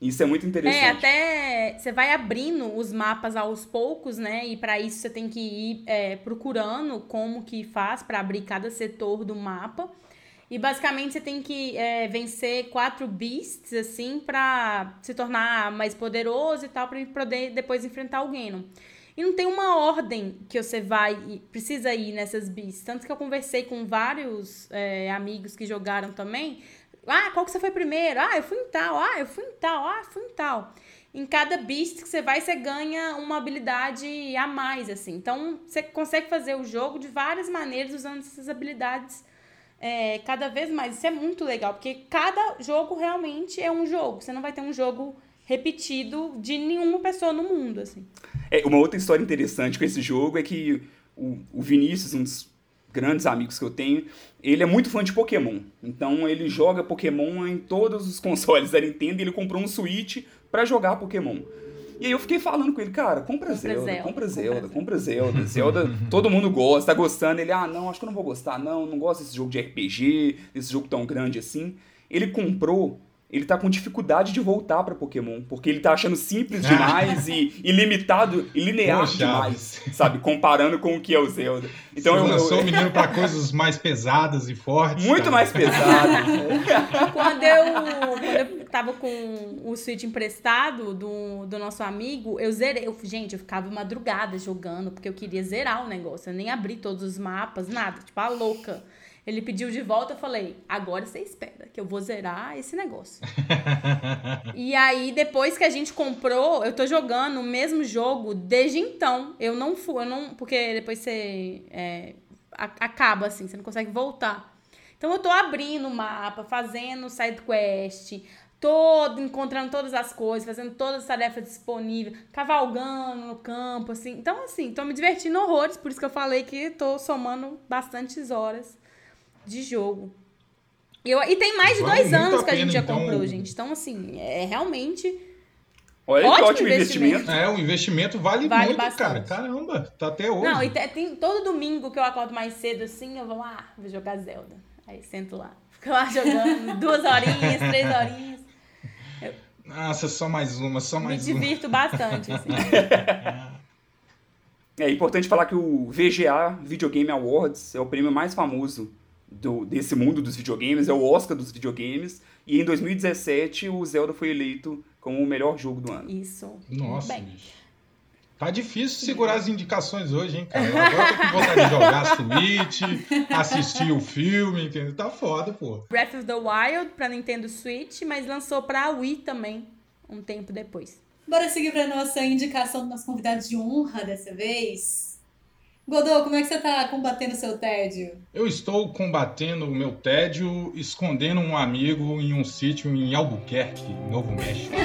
Isso é muito interessante. É, até você vai abrindo os mapas aos poucos, né? E para isso você tem que ir é, procurando como que faz para abrir cada setor do mapa. E basicamente você tem que é, vencer quatro beasts, assim, pra se tornar mais poderoso e tal, pra poder depois enfrentar o Ganon. E não tem uma ordem que você vai precisa ir nessas beasts. Tanto que eu conversei com vários é, amigos que jogaram também. Ah, qual que você foi primeiro? Ah, eu fui em tal. Ah, eu fui em tal. Ah, fui em tal. Em cada beast que você vai, você ganha uma habilidade a mais, assim. Então, você consegue fazer o jogo de várias maneiras usando essas habilidades é, cada vez mais. Isso é muito legal, porque cada jogo realmente é um jogo. Você não vai ter um jogo repetido de nenhuma pessoa no mundo, assim. É, uma outra história interessante com esse jogo é que o, o Vinícius, um dos grandes amigos que eu tenho, ele é muito fã de Pokémon. Então ele joga Pokémon em todos os *laughs* consoles da Nintendo e ele comprou um Switch para jogar Pokémon. E aí eu fiquei falando com ele, cara, compra, Zelda, Zelda, compra Zelda, compra Zelda. Zelda, *laughs* todo mundo gosta, tá gostando. Ele, ah, não, acho que eu não vou gostar, não, não gosto desse jogo de RPG, desse jogo tão grande assim. Ele comprou ele tá com dificuldade de voltar para Pokémon, porque ele tá achando simples *laughs* demais e ilimitado e linear Poxa, demais, sabe? Comparando com o que é o Zelda. Então Você eu lançou eu... o menino para coisas mais pesadas e fortes. Muito cara. mais pesadas. *laughs* quando, eu, quando eu tava com o Switch emprestado do, do nosso amigo, eu zerei. Eu, gente, eu ficava madrugada jogando, porque eu queria zerar o negócio. Eu nem abri todos os mapas, nada. Tipo, a louca. Ele pediu de volta, eu falei, agora você espera, que eu vou zerar esse negócio. *laughs* e aí, depois que a gente comprou, eu tô jogando o mesmo jogo desde então. Eu não fui, eu não. Porque depois você é, acaba assim, você não consegue voltar. Então eu tô abrindo o mapa, fazendo side quest, todo encontrando todas as coisas, fazendo todas as tarefas disponíveis, cavalgando no campo, assim. Então, assim, tô me divertindo horrores, por isso que eu falei que tô somando bastantes horas de jogo. Eu, e tem mais de vale dois anos que a gente já então... comprou, gente. Então, assim, é realmente. Olha ótimo que ótimo investimento. investimento. É, o investimento vale, vale muito, bastante. cara. Caramba, tá até hoje. Não, e tem, todo domingo que eu acordo mais cedo assim, eu vou lá, vou jogar Zelda. Aí sento lá. Fico lá jogando *laughs* duas horinhas, três horinhas. Eu... Nossa, só mais uma, só mais uma. Me divirto bastante, assim. *laughs* É importante falar que o VGA Videogame Awards é o prêmio mais famoso do, desse mundo dos videogames, é o Oscar dos videogames. E em 2017 o Zelda foi eleito como o melhor jogo do ano. Isso. Nossa, Bem. Tá difícil segurar as indicações hoje, hein, cara? Agora eu tô com vontade de jogar Switch, assistir o filme, entendeu? Tá foda, pô. Breath of the Wild pra Nintendo Switch, mas lançou pra Wii também, um tempo depois. Bora seguir pra nossa indicação dos nossos convidados de honra dessa vez. Godô, como é que você está combatendo o seu tédio? Eu estou combatendo o meu tédio escondendo um amigo em um sítio em Albuquerque, Novo México. *laughs*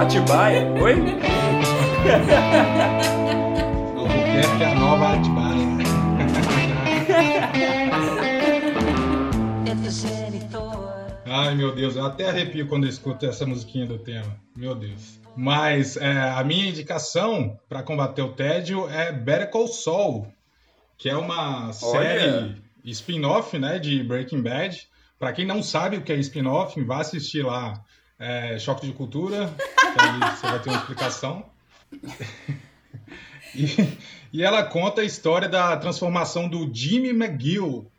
Atibaia? Oi? *laughs* Albuquerque é a nova Atibaia. Ai, meu Deus, eu até arrepio quando eu escuto essa musiquinha do tema. Meu Deus. Mas é, a minha indicação para combater o tédio é Better Call Saul, que é uma Olha. série spin-off né, de Breaking Bad. Para quem não sabe o que é spin-off, vá assistir lá é, Choque de Cultura, que aí você vai ter uma explicação. *laughs* e, e, ela conta a história da transformação do Jimmy McGill,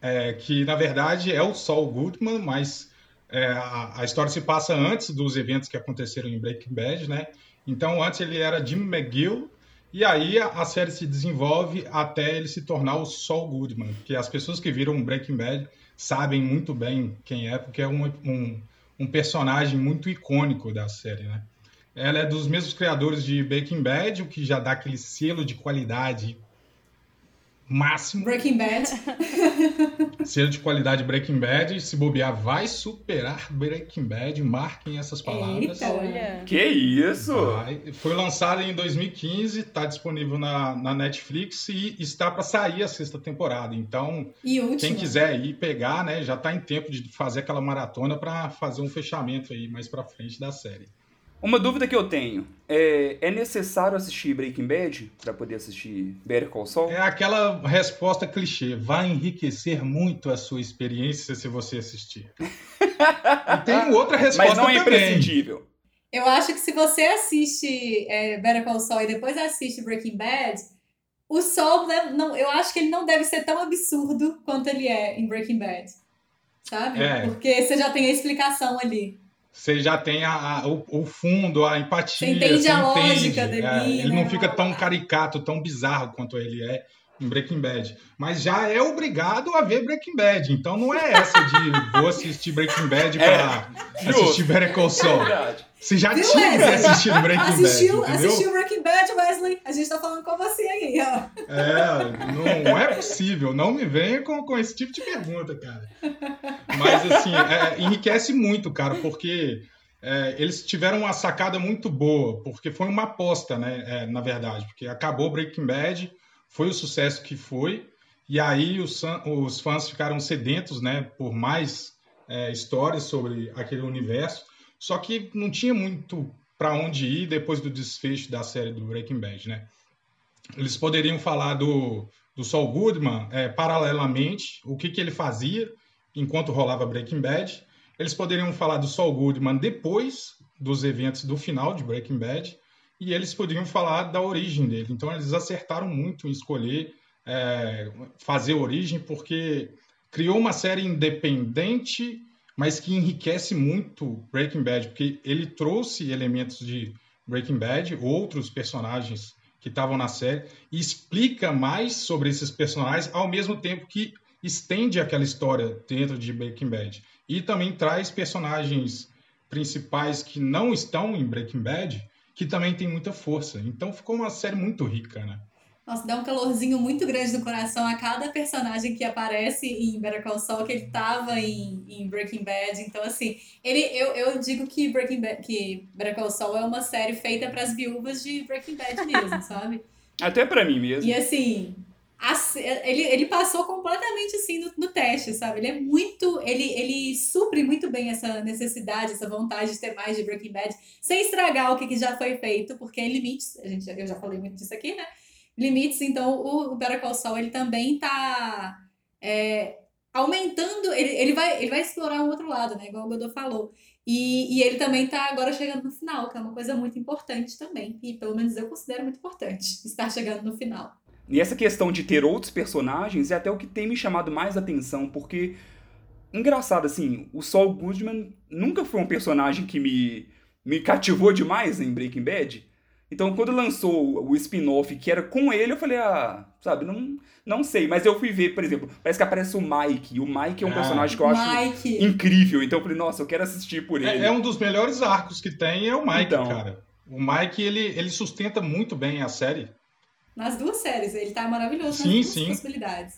é, que na verdade é o Saul Goodman, mas é, a, a, história se passa antes dos eventos que aconteceram em Breaking Bad, né? Então, antes ele era Jim McGill, e aí a, a, série se desenvolve até ele se tornar o Saul Goodman, que as pessoas que viram Breaking Bad sabem muito bem quem é, porque é um, um, um personagem muito icônico da série, né? Ela é dos mesmos criadores de Breaking Bad, o que já dá aquele selo de qualidade máximo. Breaking Bad. *laughs* Selo de qualidade Breaking Bad. Se bobear, vai superar Breaking Bad. Marquem essas palavras. Eita, olha. Que isso? Vai. Foi lançado em 2015, está disponível na, na Netflix e está para sair a sexta temporada. Então, quem quiser ir pegar, né, já está em tempo de fazer aquela maratona para fazer um fechamento aí mais para frente da série. Uma dúvida que eu tenho é, é necessário assistir Breaking Bad para poder assistir Better Call Saul? É aquela resposta clichê. Vai enriquecer muito a sua experiência se você assistir. *laughs* e tem outra resposta Mas não é também. imprescindível. Eu acho que se você assiste é, Better Call Saul e depois assiste Breaking Bad, o Sol, né, não, eu acho que ele não deve ser tão absurdo quanto ele é em Breaking Bad. Sabe? É. Porque você já tem a explicação ali. Você já tem a, a- o, o fundo, a empatia. Você entende você a entende. lógica dele, É, ele né? não fica tão caricato, tão bizarro quanto ele é em Breaking Bad. Mas já é obrigado a ver Breaking Bad. Então não é essa de vou assistir Breaking Bad *laughs* pra justo. assistir Better Call Saul. Verdade. Você já Viu, tinha Wesley? assistido Breaking Assistiu, Bad, entendeu? assistiu Breaking Bad, Wesley? A gente tá falando com você aí, ó. É, não é possível. Não me venha com, com esse tipo de pergunta, cara. Mas, assim, é, enriquece muito, cara, porque é, eles tiveram uma sacada muito boa, porque foi uma aposta, né, é, na verdade. Porque acabou Breaking Bad, foi o sucesso que foi, e aí os, os fãs ficaram sedentos, né, por mais é, histórias sobre aquele universo, só que não tinha muito para onde ir depois do desfecho da série do Breaking Bad, né? Eles poderiam falar do, do Saul Goodman é, paralelamente, o que, que ele fazia enquanto rolava Breaking Bad. Eles poderiam falar do Saul Goodman depois dos eventos do final de Breaking Bad. E eles poderiam falar da origem dele. Então eles acertaram muito em escolher é, fazer origem, porque criou uma série independente, mas que enriquece muito Breaking Bad, porque ele trouxe elementos de Breaking Bad, outros personagens que estavam na série, e explica mais sobre esses personagens, ao mesmo tempo que estende aquela história dentro de Breaking Bad. E também traz personagens principais que não estão em Breaking Bad, que também tem muita força. Então ficou uma série muito rica, né? Nossa, dá um calorzinho muito grande no coração a cada personagem que aparece em Better Call Saul, que ele tava em, em Breaking Bad. Então, assim, ele, eu, eu digo que Breaking Bad, que Better Call Saul é uma série feita para as viúvas de Breaking Bad mesmo, *laughs* sabe? Até pra mim mesmo. E assim, ele, ele passou completamente assim no, no teste, sabe? Ele é muito. Ele, ele supre muito bem essa necessidade, essa vontade de ter mais de Breaking Bad, sem estragar o que, que já foi feito, porque é limites. A gente, eu já falei muito disso aqui, né? Limites, então o, o Better Call Saul ele também tá é, aumentando, ele, ele, vai, ele vai explorar um outro lado, né? Igual o Godot falou. E, e ele também tá agora chegando no final, que é uma coisa muito importante também. E pelo menos eu considero muito importante *laughs* estar chegando no final. E essa questão de ter outros personagens é até o que tem me chamado mais atenção, porque. Engraçado, assim, o Saul Goodman nunca foi um personagem que me, me cativou demais em Breaking Bad. Então, quando lançou o spin-off que era com ele, eu falei, ah, sabe, não, não sei. Mas eu fui ver, por exemplo, parece que aparece o Mike. E o Mike é um Ah. personagem que eu acho Mike. incrível. Então eu falei, nossa, eu quero assistir por ele. É, é um dos melhores arcos que tem, é o Mike, Então. cara. O Mike, ele, ele sustenta muito bem a série. Nas duas séries, ele tá maravilhoso Sim, nas duas sim. possibilidades.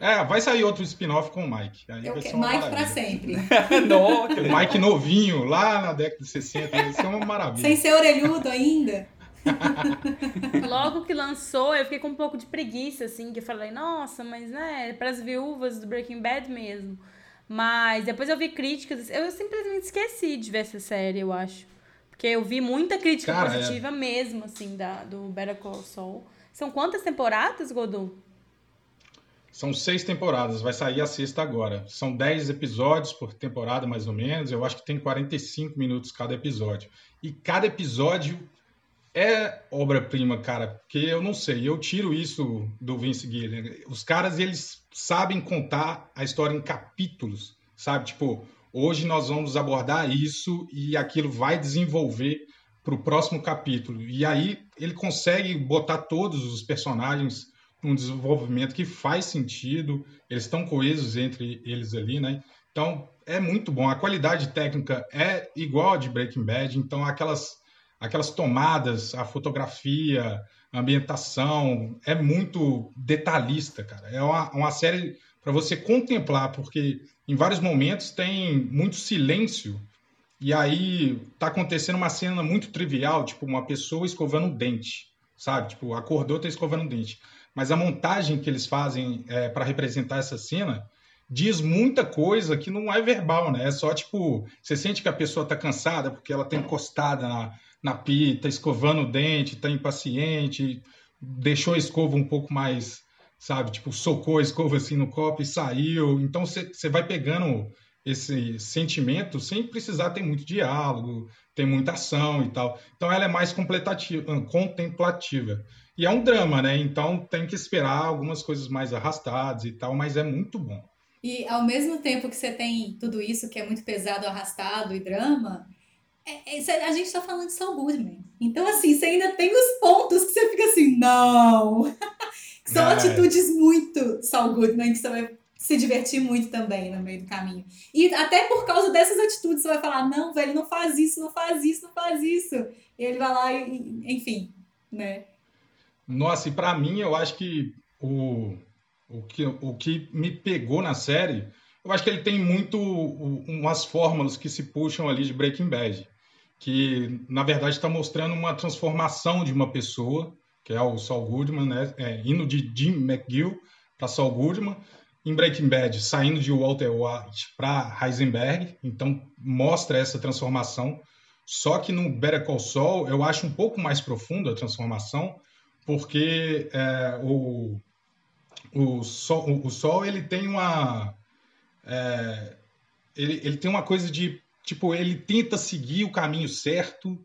É, vai sair outro spin-off com o Mike. Aí Eu vai ser uma Mike pra maravilha. sempre. *laughs* O. Mike novinho, lá na década de 60, isso é uma maravilha. Sem ser orelhudo ainda. *laughs* Logo que lançou, eu fiquei com um pouco de preguiça, assim, que eu falei, nossa, mas né, para as viúvas do Breaking Bad mesmo. Mas depois eu vi críticas, eu simplesmente esqueci de ver essa série, eu acho. Porque eu vi muita crítica Cara, é. positiva mesmo, assim, da, do Better Call Saul. São quantas temporadas, Godot? São seis temporadas, vai sair a sexta agora. São dez episódios por temporada, mais ou menos. Eu acho que tem 45 minutos cada episódio. E cada episódio é obra-prima, cara. Porque eu não sei, eu tiro isso do Vince Gilligan. Os caras, eles sabem contar a história em capítulos, sabe? Tipo, hoje nós vamos abordar isso e aquilo vai desenvolver para o próximo capítulo. E aí ele consegue botar todos os personagens um desenvolvimento que faz sentido, eles estão coesos entre eles ali, né? Então é muito bom. A qualidade técnica é igual a de Breaking Bad, então aquelas aquelas tomadas, a fotografia, a ambientação é muito detalhista, cara. É uma, uma série para você contemplar, porque em vários momentos tem muito silêncio e aí tá acontecendo uma cena muito trivial, tipo uma pessoa escovando um dente, sabe? Tipo, acordou, tá escovando um dente mas a montagem que eles fazem é, para representar essa cena diz muita coisa que não é verbal, né? É só tipo, você sente que a pessoa tá cansada porque ela tá encostada na, na pia, tá escovando o dente, tá impaciente, deixou a escova um pouco mais, sabe? Tipo, socou a escova assim no copo e saiu. Então você vai pegando esse sentimento sem precisar ter muito diálogo, ter muita ação e tal. Então ela é mais contemplativa. E é um drama, né? Então tem que esperar algumas coisas mais arrastadas e tal, mas é muito bom. E ao mesmo tempo que você tem tudo isso que é muito pesado, arrastado e drama, é, é, a gente tá falando de Saul Goodman. Então, assim, você ainda tem os pontos que você fica assim, não! *laughs* que são é. atitudes muito Saul Goodman, que você vai se divertir muito também no meio do caminho. E até por causa dessas atitudes, você vai falar, não, velho, não faz isso, não faz isso, não faz isso. E ele vai lá e, enfim, né? Nossa, e pra mim, eu acho que o, o, que o que me pegou na série, eu acho que ele tem muito umas fórmulas que se puxam ali de Breaking Bad que na verdade está mostrando uma transformação de uma pessoa, que é o Saul Goodman, né? É, indo de Jim McGill para Saul Goodman, em Breaking Bad, saindo de Walter White para Heisenberg, então mostra essa transformação. Só que no Better Call Saul eu acho um pouco mais profundo a transformação, porque é, o, o, Sol, o Sol ele tem uma é, ele, ele tem uma coisa de Tipo, ele tenta seguir o caminho certo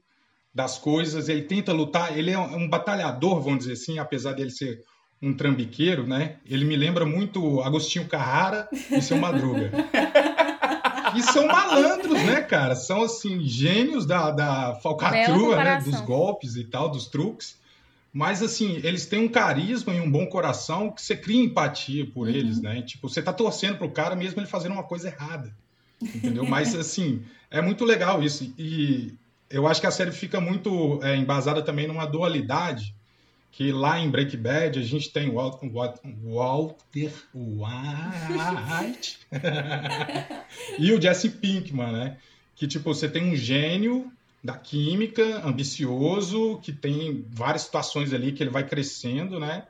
das coisas, ele tenta lutar, ele é um batalhador, vamos dizer assim, apesar dele ser um trambiqueiro, né? Ele me lembra muito Agostinho Carrara e seu Madruga. e são malandros, né, cara? São, assim, gênios da, da falcatrua, né? Dos golpes e tal, dos truques. Mas, assim, eles têm um carisma e um bom coração que você cria empatia por uhum. eles, né? Tipo, você tá torcendo pro cara mesmo ele fazendo uma coisa errada entendeu? Mas, *laughs* assim, é muito legal isso. E eu acho que a série fica muito é, embasada também numa dualidade, que lá em Breaking Bad a gente tem Walter, Walter White *laughs* e o Jesse Pinkman, né? Que, tipo, você tem um gênio da química, ambicioso, que tem várias situações ali que ele vai crescendo, né?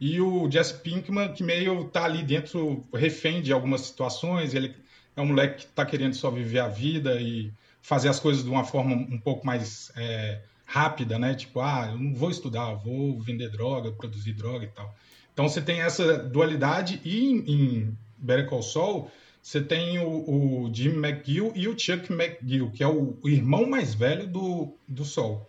E o Jesse Pinkman, que meio tá ali dentro, refém de algumas situações, ele é um moleque que está querendo só viver a vida e fazer as coisas de uma forma um pouco mais é, rápida, né? Tipo, ah, eu não vou estudar, vou vender droga, produzir droga e tal. Então você tem essa dualidade e em Better Call Saul você tem o, o, Jim McGill e o Chuck McGill, que é o, o irmão mais velho do, do Sol.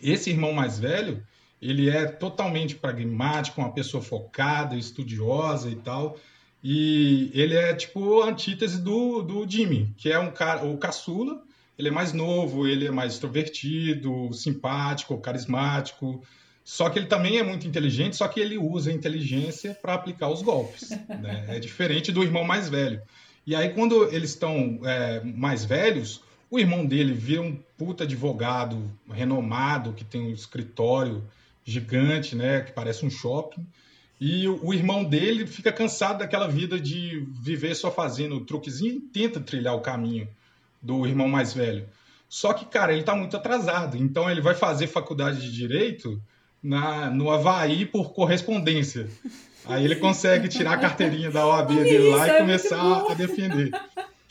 Esse irmão mais velho, ele é totalmente pragmático, uma pessoa focada, estudiosa e tal. E ele é tipo a antítese do, do Jimmy, que é um cara, o caçula. Ele é mais novo, ele é mais extrovertido, simpático, carismático. Só que ele também é muito inteligente, só que ele usa a inteligência para aplicar os golpes. Né? É diferente do irmão mais velho. E aí, quando eles estão é, mais velhos, o irmão dele vira um puta advogado renomado, que tem um escritório gigante, né, que parece um shopping. E o, irmão dele fica cansado daquela vida de viver só fazendo truquezinho e tenta trilhar o caminho do irmão mais velho. Só que, cara, ele tá muito atrasado. Então ele vai fazer faculdade de direito na, no Havaí por correspondência. Aí ele consegue tirar a carteirinha da OAB dele lá e é começar a defender.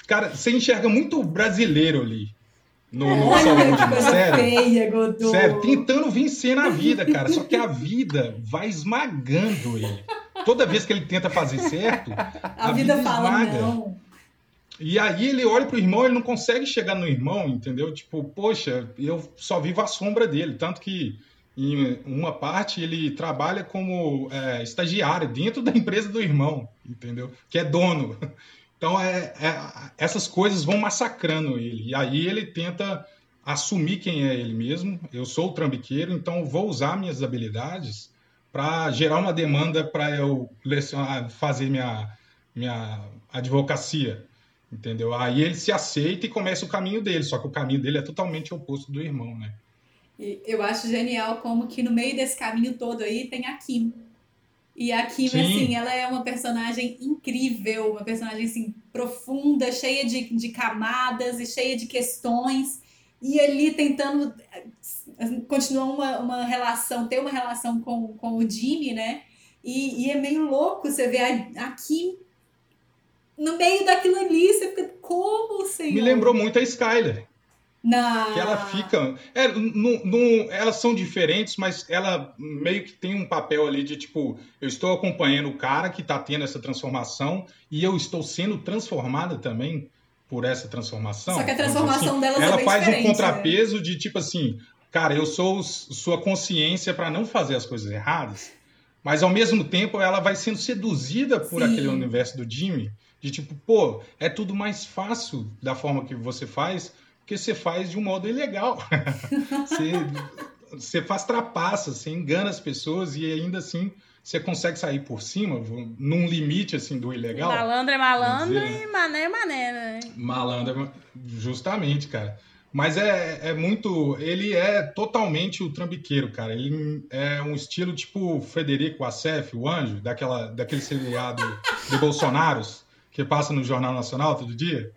Cara, você enxerga muito brasileiro ali no, no Olha, saúde, sério. Feia, sério, tentando vencer na vida, cara. Só que a vida vai esmagando ele. Toda vez que ele tenta fazer certo, a, a vida, vida fala esmaga. não. E aí ele olha pro irmão, ele não consegue chegar no irmão, entendeu? Tipo, poxa, eu só vivo a sombra dele. Tanto que em uma parte ele trabalha como é, estagiário dentro da empresa do irmão, entendeu? Que é dono. Então, é, é, essas coisas vão massacrando ele. E aí ele tenta assumir quem é ele mesmo. Eu sou o trambiqueiro, então vou usar minhas habilidades para gerar uma demanda para eu lecionar, fazer minha, minha advocacia. Entendeu? Aí ele se aceita e começa o caminho dele, só que o caminho dele é totalmente oposto do irmão, né? Eu acho genial como que no meio desse caminho todo aí tem a Kim, e a Kim, Sim. assim, ela é uma personagem incrível, uma personagem, assim, profunda, cheia de, de camadas e cheia de questões. E ali tentando assim, continuar uma, uma relação, ter uma relação com, com o Jimmy, né? E, e é meio louco você ver a, a Kim no meio daquilo ali, você fica, como, senhor? Me lembrou muito a Skyler. Não. Que ela fica. É, elas são diferentes, mas ela meio que tem um papel ali de tipo, eu estou acompanhando o cara que está tendo essa transformação e eu estou sendo transformada também por essa transformação. Só que a transformação assim, delas ela é faz um contrapeso né? de tipo assim, cara, eu sou sua consciência para não fazer as coisas erradas, mas ao mesmo tempo ela vai sendo seduzida por Sim. aquele universo do Jimmy, de tipo, pô, é tudo mais fácil da forma que você faz, porque você faz de um modo ilegal. *laughs* você, você faz trapaça, você engana as pessoas e ainda assim você consegue sair por cima, num limite assim do ilegal. Malandro é malandro dizer, e mané é mané, né? Malandro, justamente, cara. Mas é, é muito. Ele é totalmente o trambiqueiro, cara. Ele é um estilo tipo Frederico Assef, o anjo, daquela, daquele seriado *laughs* de Bolsonaros, que passa no Jornal Nacional todo dia.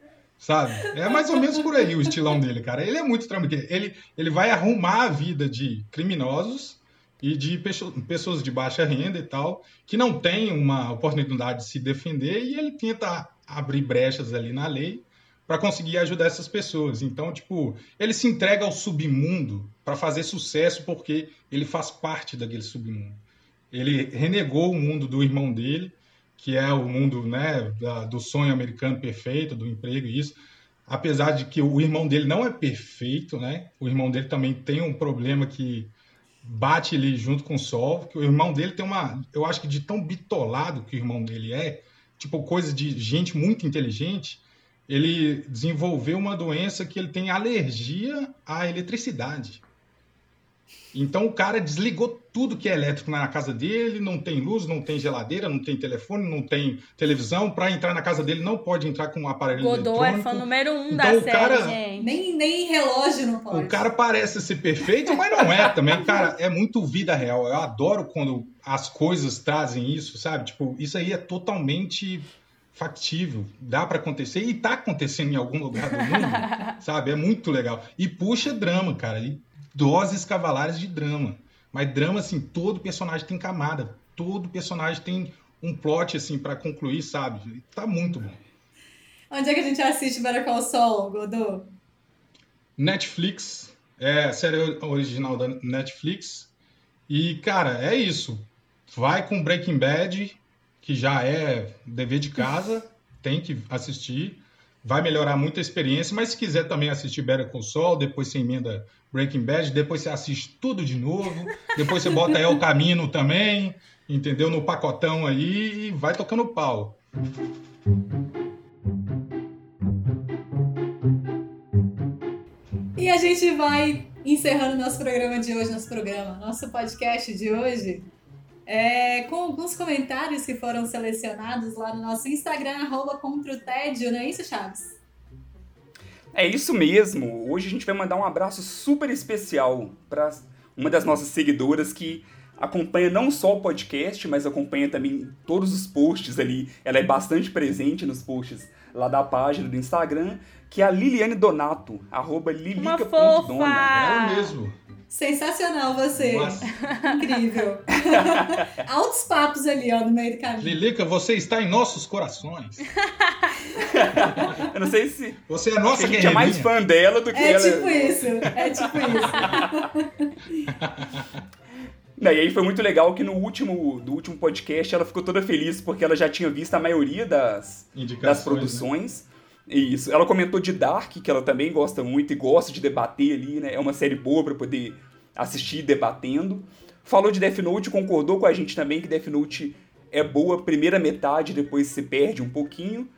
Sabe? É mais ou menos por aí o estilão dele, cara. Ele é muito trambiqueiro. Ele, ele vai arrumar a vida de criminosos e de pesso- pessoas de baixa renda e tal, que não têm uma oportunidade de se defender e ele tenta abrir brechas ali na lei para conseguir ajudar essas pessoas. Então, tipo, ele se entrega ao submundo para fazer sucesso porque ele faz parte daquele submundo. Ele renegou o mundo do irmão dele, que é o mundo, né, da- do sonho americano perfeito, do emprego e isso. Apesar de que o irmão dele não é perfeito, né? O irmão dele também tem um problema que bate ali junto com o Sol, que o irmão dele tem uma, eu acho que de tão bitolado que o irmão dele é, tipo coisa de gente muito inteligente, ele desenvolveu uma doença que ele tem alergia à eletricidade. Então o cara desligou tudo que é elétrico na casa dele, não tem luz, não tem geladeira, não tem telefone, não tem televisão. Para entrar na casa dele não pode entrar com um aparelho Godot é eletrônico. fã número um Então, da o série, cara- gente. Nem, nem relógio não pode. O cara parece ser perfeito, mas não é também. Cara, é muito vida real. Eu adoro quando as coisas trazem isso, sabe? Tipo, isso aí é totalmente factível. Dá pra acontecer e tá acontecendo em algum lugar do mundo, *laughs* sabe? É muito legal. E puxa drama, cara. E doses cavalares de drama. Mas drama, assim, todo personagem tem camada. Todo personagem tem um plot, assim, pra concluir, sabe? Tá muito bom. Onde é que a gente assiste Better Call Saul, Godô? Netflix, é a série original da Netflix. E, cara, é isso. Vai com Breaking Bad, que já é dever de casa, tem que assistir. Vai melhorar muito a experiência, mas se quiser também assistir Better Call Saul, depois você emenda Breaking Bad, depois você assiste tudo de novo, depois você bota El Camino também, entendeu? No pacotão aí e vai tocando pau. E a gente vai encerrando nosso programa de hoje, nosso programa, nosso podcast de hoje, é, com alguns comentários que foram selecionados lá no nosso Instagram, arroba contra o tédio, não é isso, Chaves? É isso mesmo. Hoje a gente vai mandar um abraço super especial para uma das nossas seguidoras que acompanha não só o podcast, mas acompanha também todos os posts ali. Ela é bastante presente nos posts lá da página do Instagram, que é a Liliane Donato, arroba Uma lilica.dona. fofa! É o mesmo. Sensacional você, Nossa. incrível. *laughs* Altos papos ali, ó, no meio do caminho. Lilica, você está em nossos corações. *laughs* Eu não sei se Você é a nossa gente é mais fã dela do que É ela. tipo isso, é tipo isso. *laughs* Não, E aí foi muito legal que no último, do último podcast ela ficou toda feliz porque ela já tinha visto a maioria das, Indicações, das né? Isso. Ela comentou de Dark, que ela também gosta muito e gosta de debater ali, né? É uma série boa pra poder assistir debatendo. Falou de Death Note, concordou com a gente também que Death Note é boa primeira metade, depois se perde um pouquinho.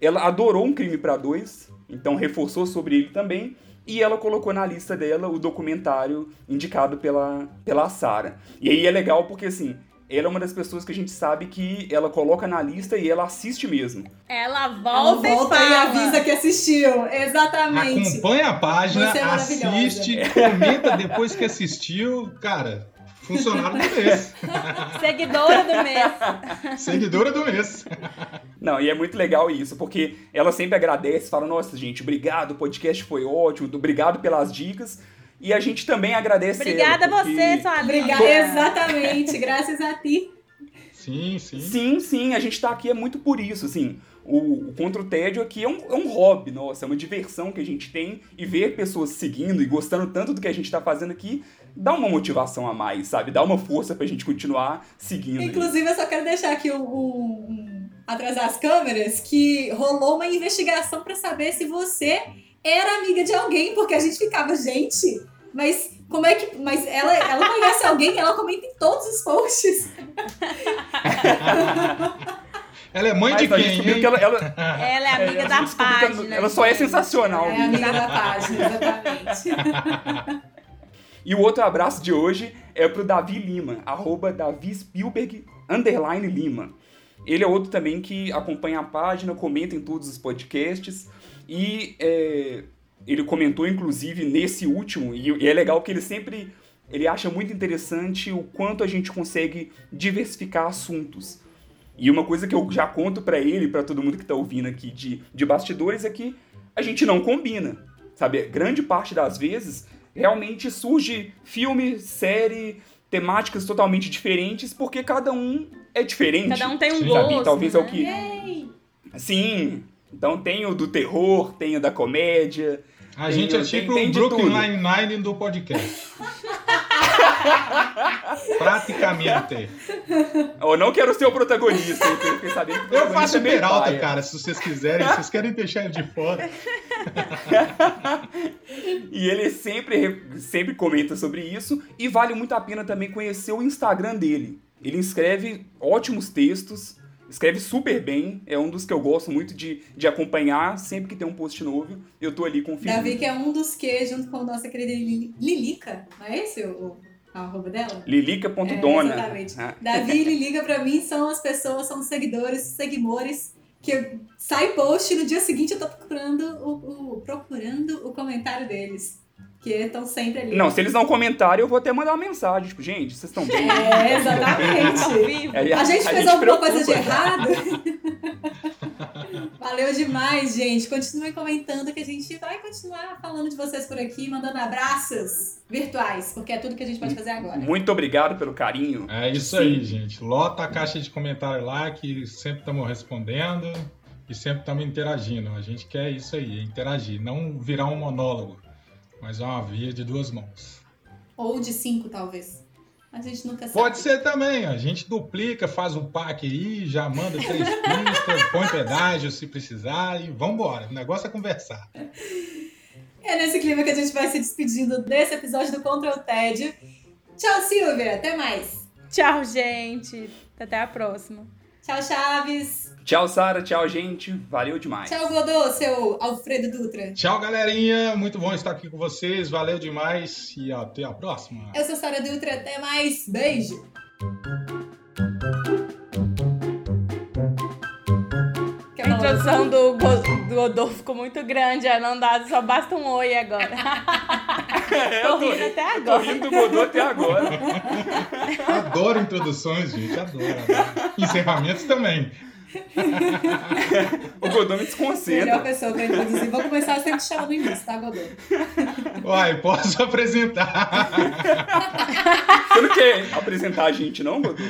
Ela adorou Um Crime pra Dois, então reforçou sobre ele também. E ela colocou na lista dela o documentário indicado pela, pela Sarah. E aí é legal porque, assim, ela é uma das pessoas que a gente sabe que ela coloca na lista e ela assiste mesmo. Ela Ela volta, volta e e avisa que assistiu. Exatamente. Acompanha a página, é assiste, comenta depois que assistiu. Cara, funcionário do mês. *laughs* Seguidora do mês. Seguidora do mês. Não, e é muito legal isso, porque ela sempre agradece, fala, nossa, gente, obrigado, o podcast foi ótimo, obrigado pelas dicas. E a gente também agradece Obrigada a você, sua Obrigada. amiga. Exatamente, graças a ti. Sim, sim. Sim, sim, a gente tá aqui é muito por isso, assim. O, o Contra o Tédio aqui é um, é um hobby, nossa, é uma diversão que a gente tem e ver pessoas seguindo e gostando tanto do que a gente tá fazendo aqui dá uma motivação a mais, sabe? Dá uma força pra gente continuar seguindo. Inclusive, eu só quero deixar aqui um- um- atrás das câmeras que rolou uma investigação pra saber se você era amiga de alguém, porque a gente ficava, gente, Mas como é que. Mas ela, ela conhece alguém, ela comenta em todos os posts. *laughs* Ela é mãe Mas de quem, descobriu hein? que ela, ela, *laughs* Ela é É, amiga da página. ela só é sensacional. É amiga da página, exatamente. *laughs* E o outro abraço de hoje é pro Davi Lima, arroba Davi Spielberg, underline Lima. Ele é outro também que acompanha a página, comenta em todos os podcasts e é, ele comentou inclusive nesse último, e, e é legal que ele sempre ele acha muito interessante o quanto a gente consegue diversificar assuntos. E uma coisa que eu já conto pra ele, pra todo mundo que tá ouvindo aqui de, de bastidores, é que a gente não combina. Sabe, grande parte das vezes realmente surge filme, série, temáticas totalmente diferentes, porque cada um é diferente. Cada um tem um gosto. Sabe? Talvez é o né? que. Sim. Então tem o do terror, tem o da comédia. A Tem- gente é tipo tem o de Brooklyn. Nine-Nine do podcast. *laughs* Praticamente. Eu não quero ser o protagonista? Eu fiquei sabendo que o Eu protagonista faço é Peralta, paia. cara, se vocês quiserem. Se vocês querem deixar ele de fora. *laughs* E ele sempre, sempre comenta sobre isso. E vale muito a pena também conhecer o Instagram dele. Ele escreve ótimos textos, escreve super bem. É um dos que eu gosto muito de, de acompanhar. Sempre que tem um post novo, eu tô ali conferindo. Davi, que é um dos que, junto com a nossa querida Lili- Lilica, não é esse o, o a arroba dela? É, Lilica.dona. exatamente. Ah, Davi e Lilica, pra mim, são as pessoas, são os seguidores, seguimores, que sai post e no dia seguinte eu tô procurando o, o- procurando o comentário deles. Que estão sempre ali. Não, se eles não comentarem, eu vou até mandar uma mensagem. Tipo, gente, vocês estão bem? É, exatamente. Aí A gente fez gente alguma preocupa. coisa de errado? *laughs* Valeu demais, gente. Continuem comentando que a gente vai continuar falando de vocês por aqui, mandando abraços virtuais, porque é tudo que a gente pode fazer agora. Muito obrigado pelo carinho. É isso Sim. aí, gente. Lota a caixa de comentário lá, que sempre estamos respondendo e sempre estamos interagindo. A gente quer isso aí, interagir. Não virar um monólogo, mas uma via de duas mãos. Ou de cinco, talvez. A gente nunca sabe. Pode ser também, a gente duplica, faz um pack aí, já manda três *laughs* pistas, põe pedágio se precisar e vambora. O negócio é conversar. É nesse clima que a gente vai se despedindo desse episódio do Contra o Tédio. Tchau, Silvia. Até mais. Tchau, gente. Até a próxima. Tchau, Chaves. Tchau, Sara. Tchau, gente. Valeu demais. Tchau, Godô, seu Alfredo Dutra. Tchau, galerinha. Muito bom estar aqui com vocês. Valeu demais e até a próxima. Eu sou Sara Dutra. Até mais. Beijo. Introdução do, do Godolfo ficou muito grande, a não dá, só basta um oi agora. *laughs* Tô rindo até Tô agora. rindo do Godô até agora. Adoro introduções, gente. Adoro. adoro. Encerramentos também. O Godô me Melhor desconcentra. pessoa pra introduzir. Vou começar sempre te chamando início, tá, Godô? Uai, posso apresentar. Você não quer apresentar a gente, não, Godô?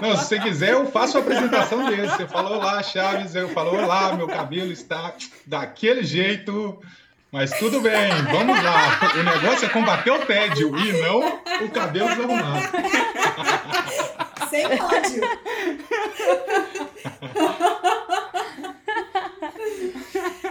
Não, se você quiser, eu faço a apresentação dele. Você falou lá, Chaves, eu falo, olá, meu cabelo está daquele jeito. Mas tudo bem, vamos lá. O negócio é combater o tédio e não o cabelo desarrumado. Sem ódio. *laughs*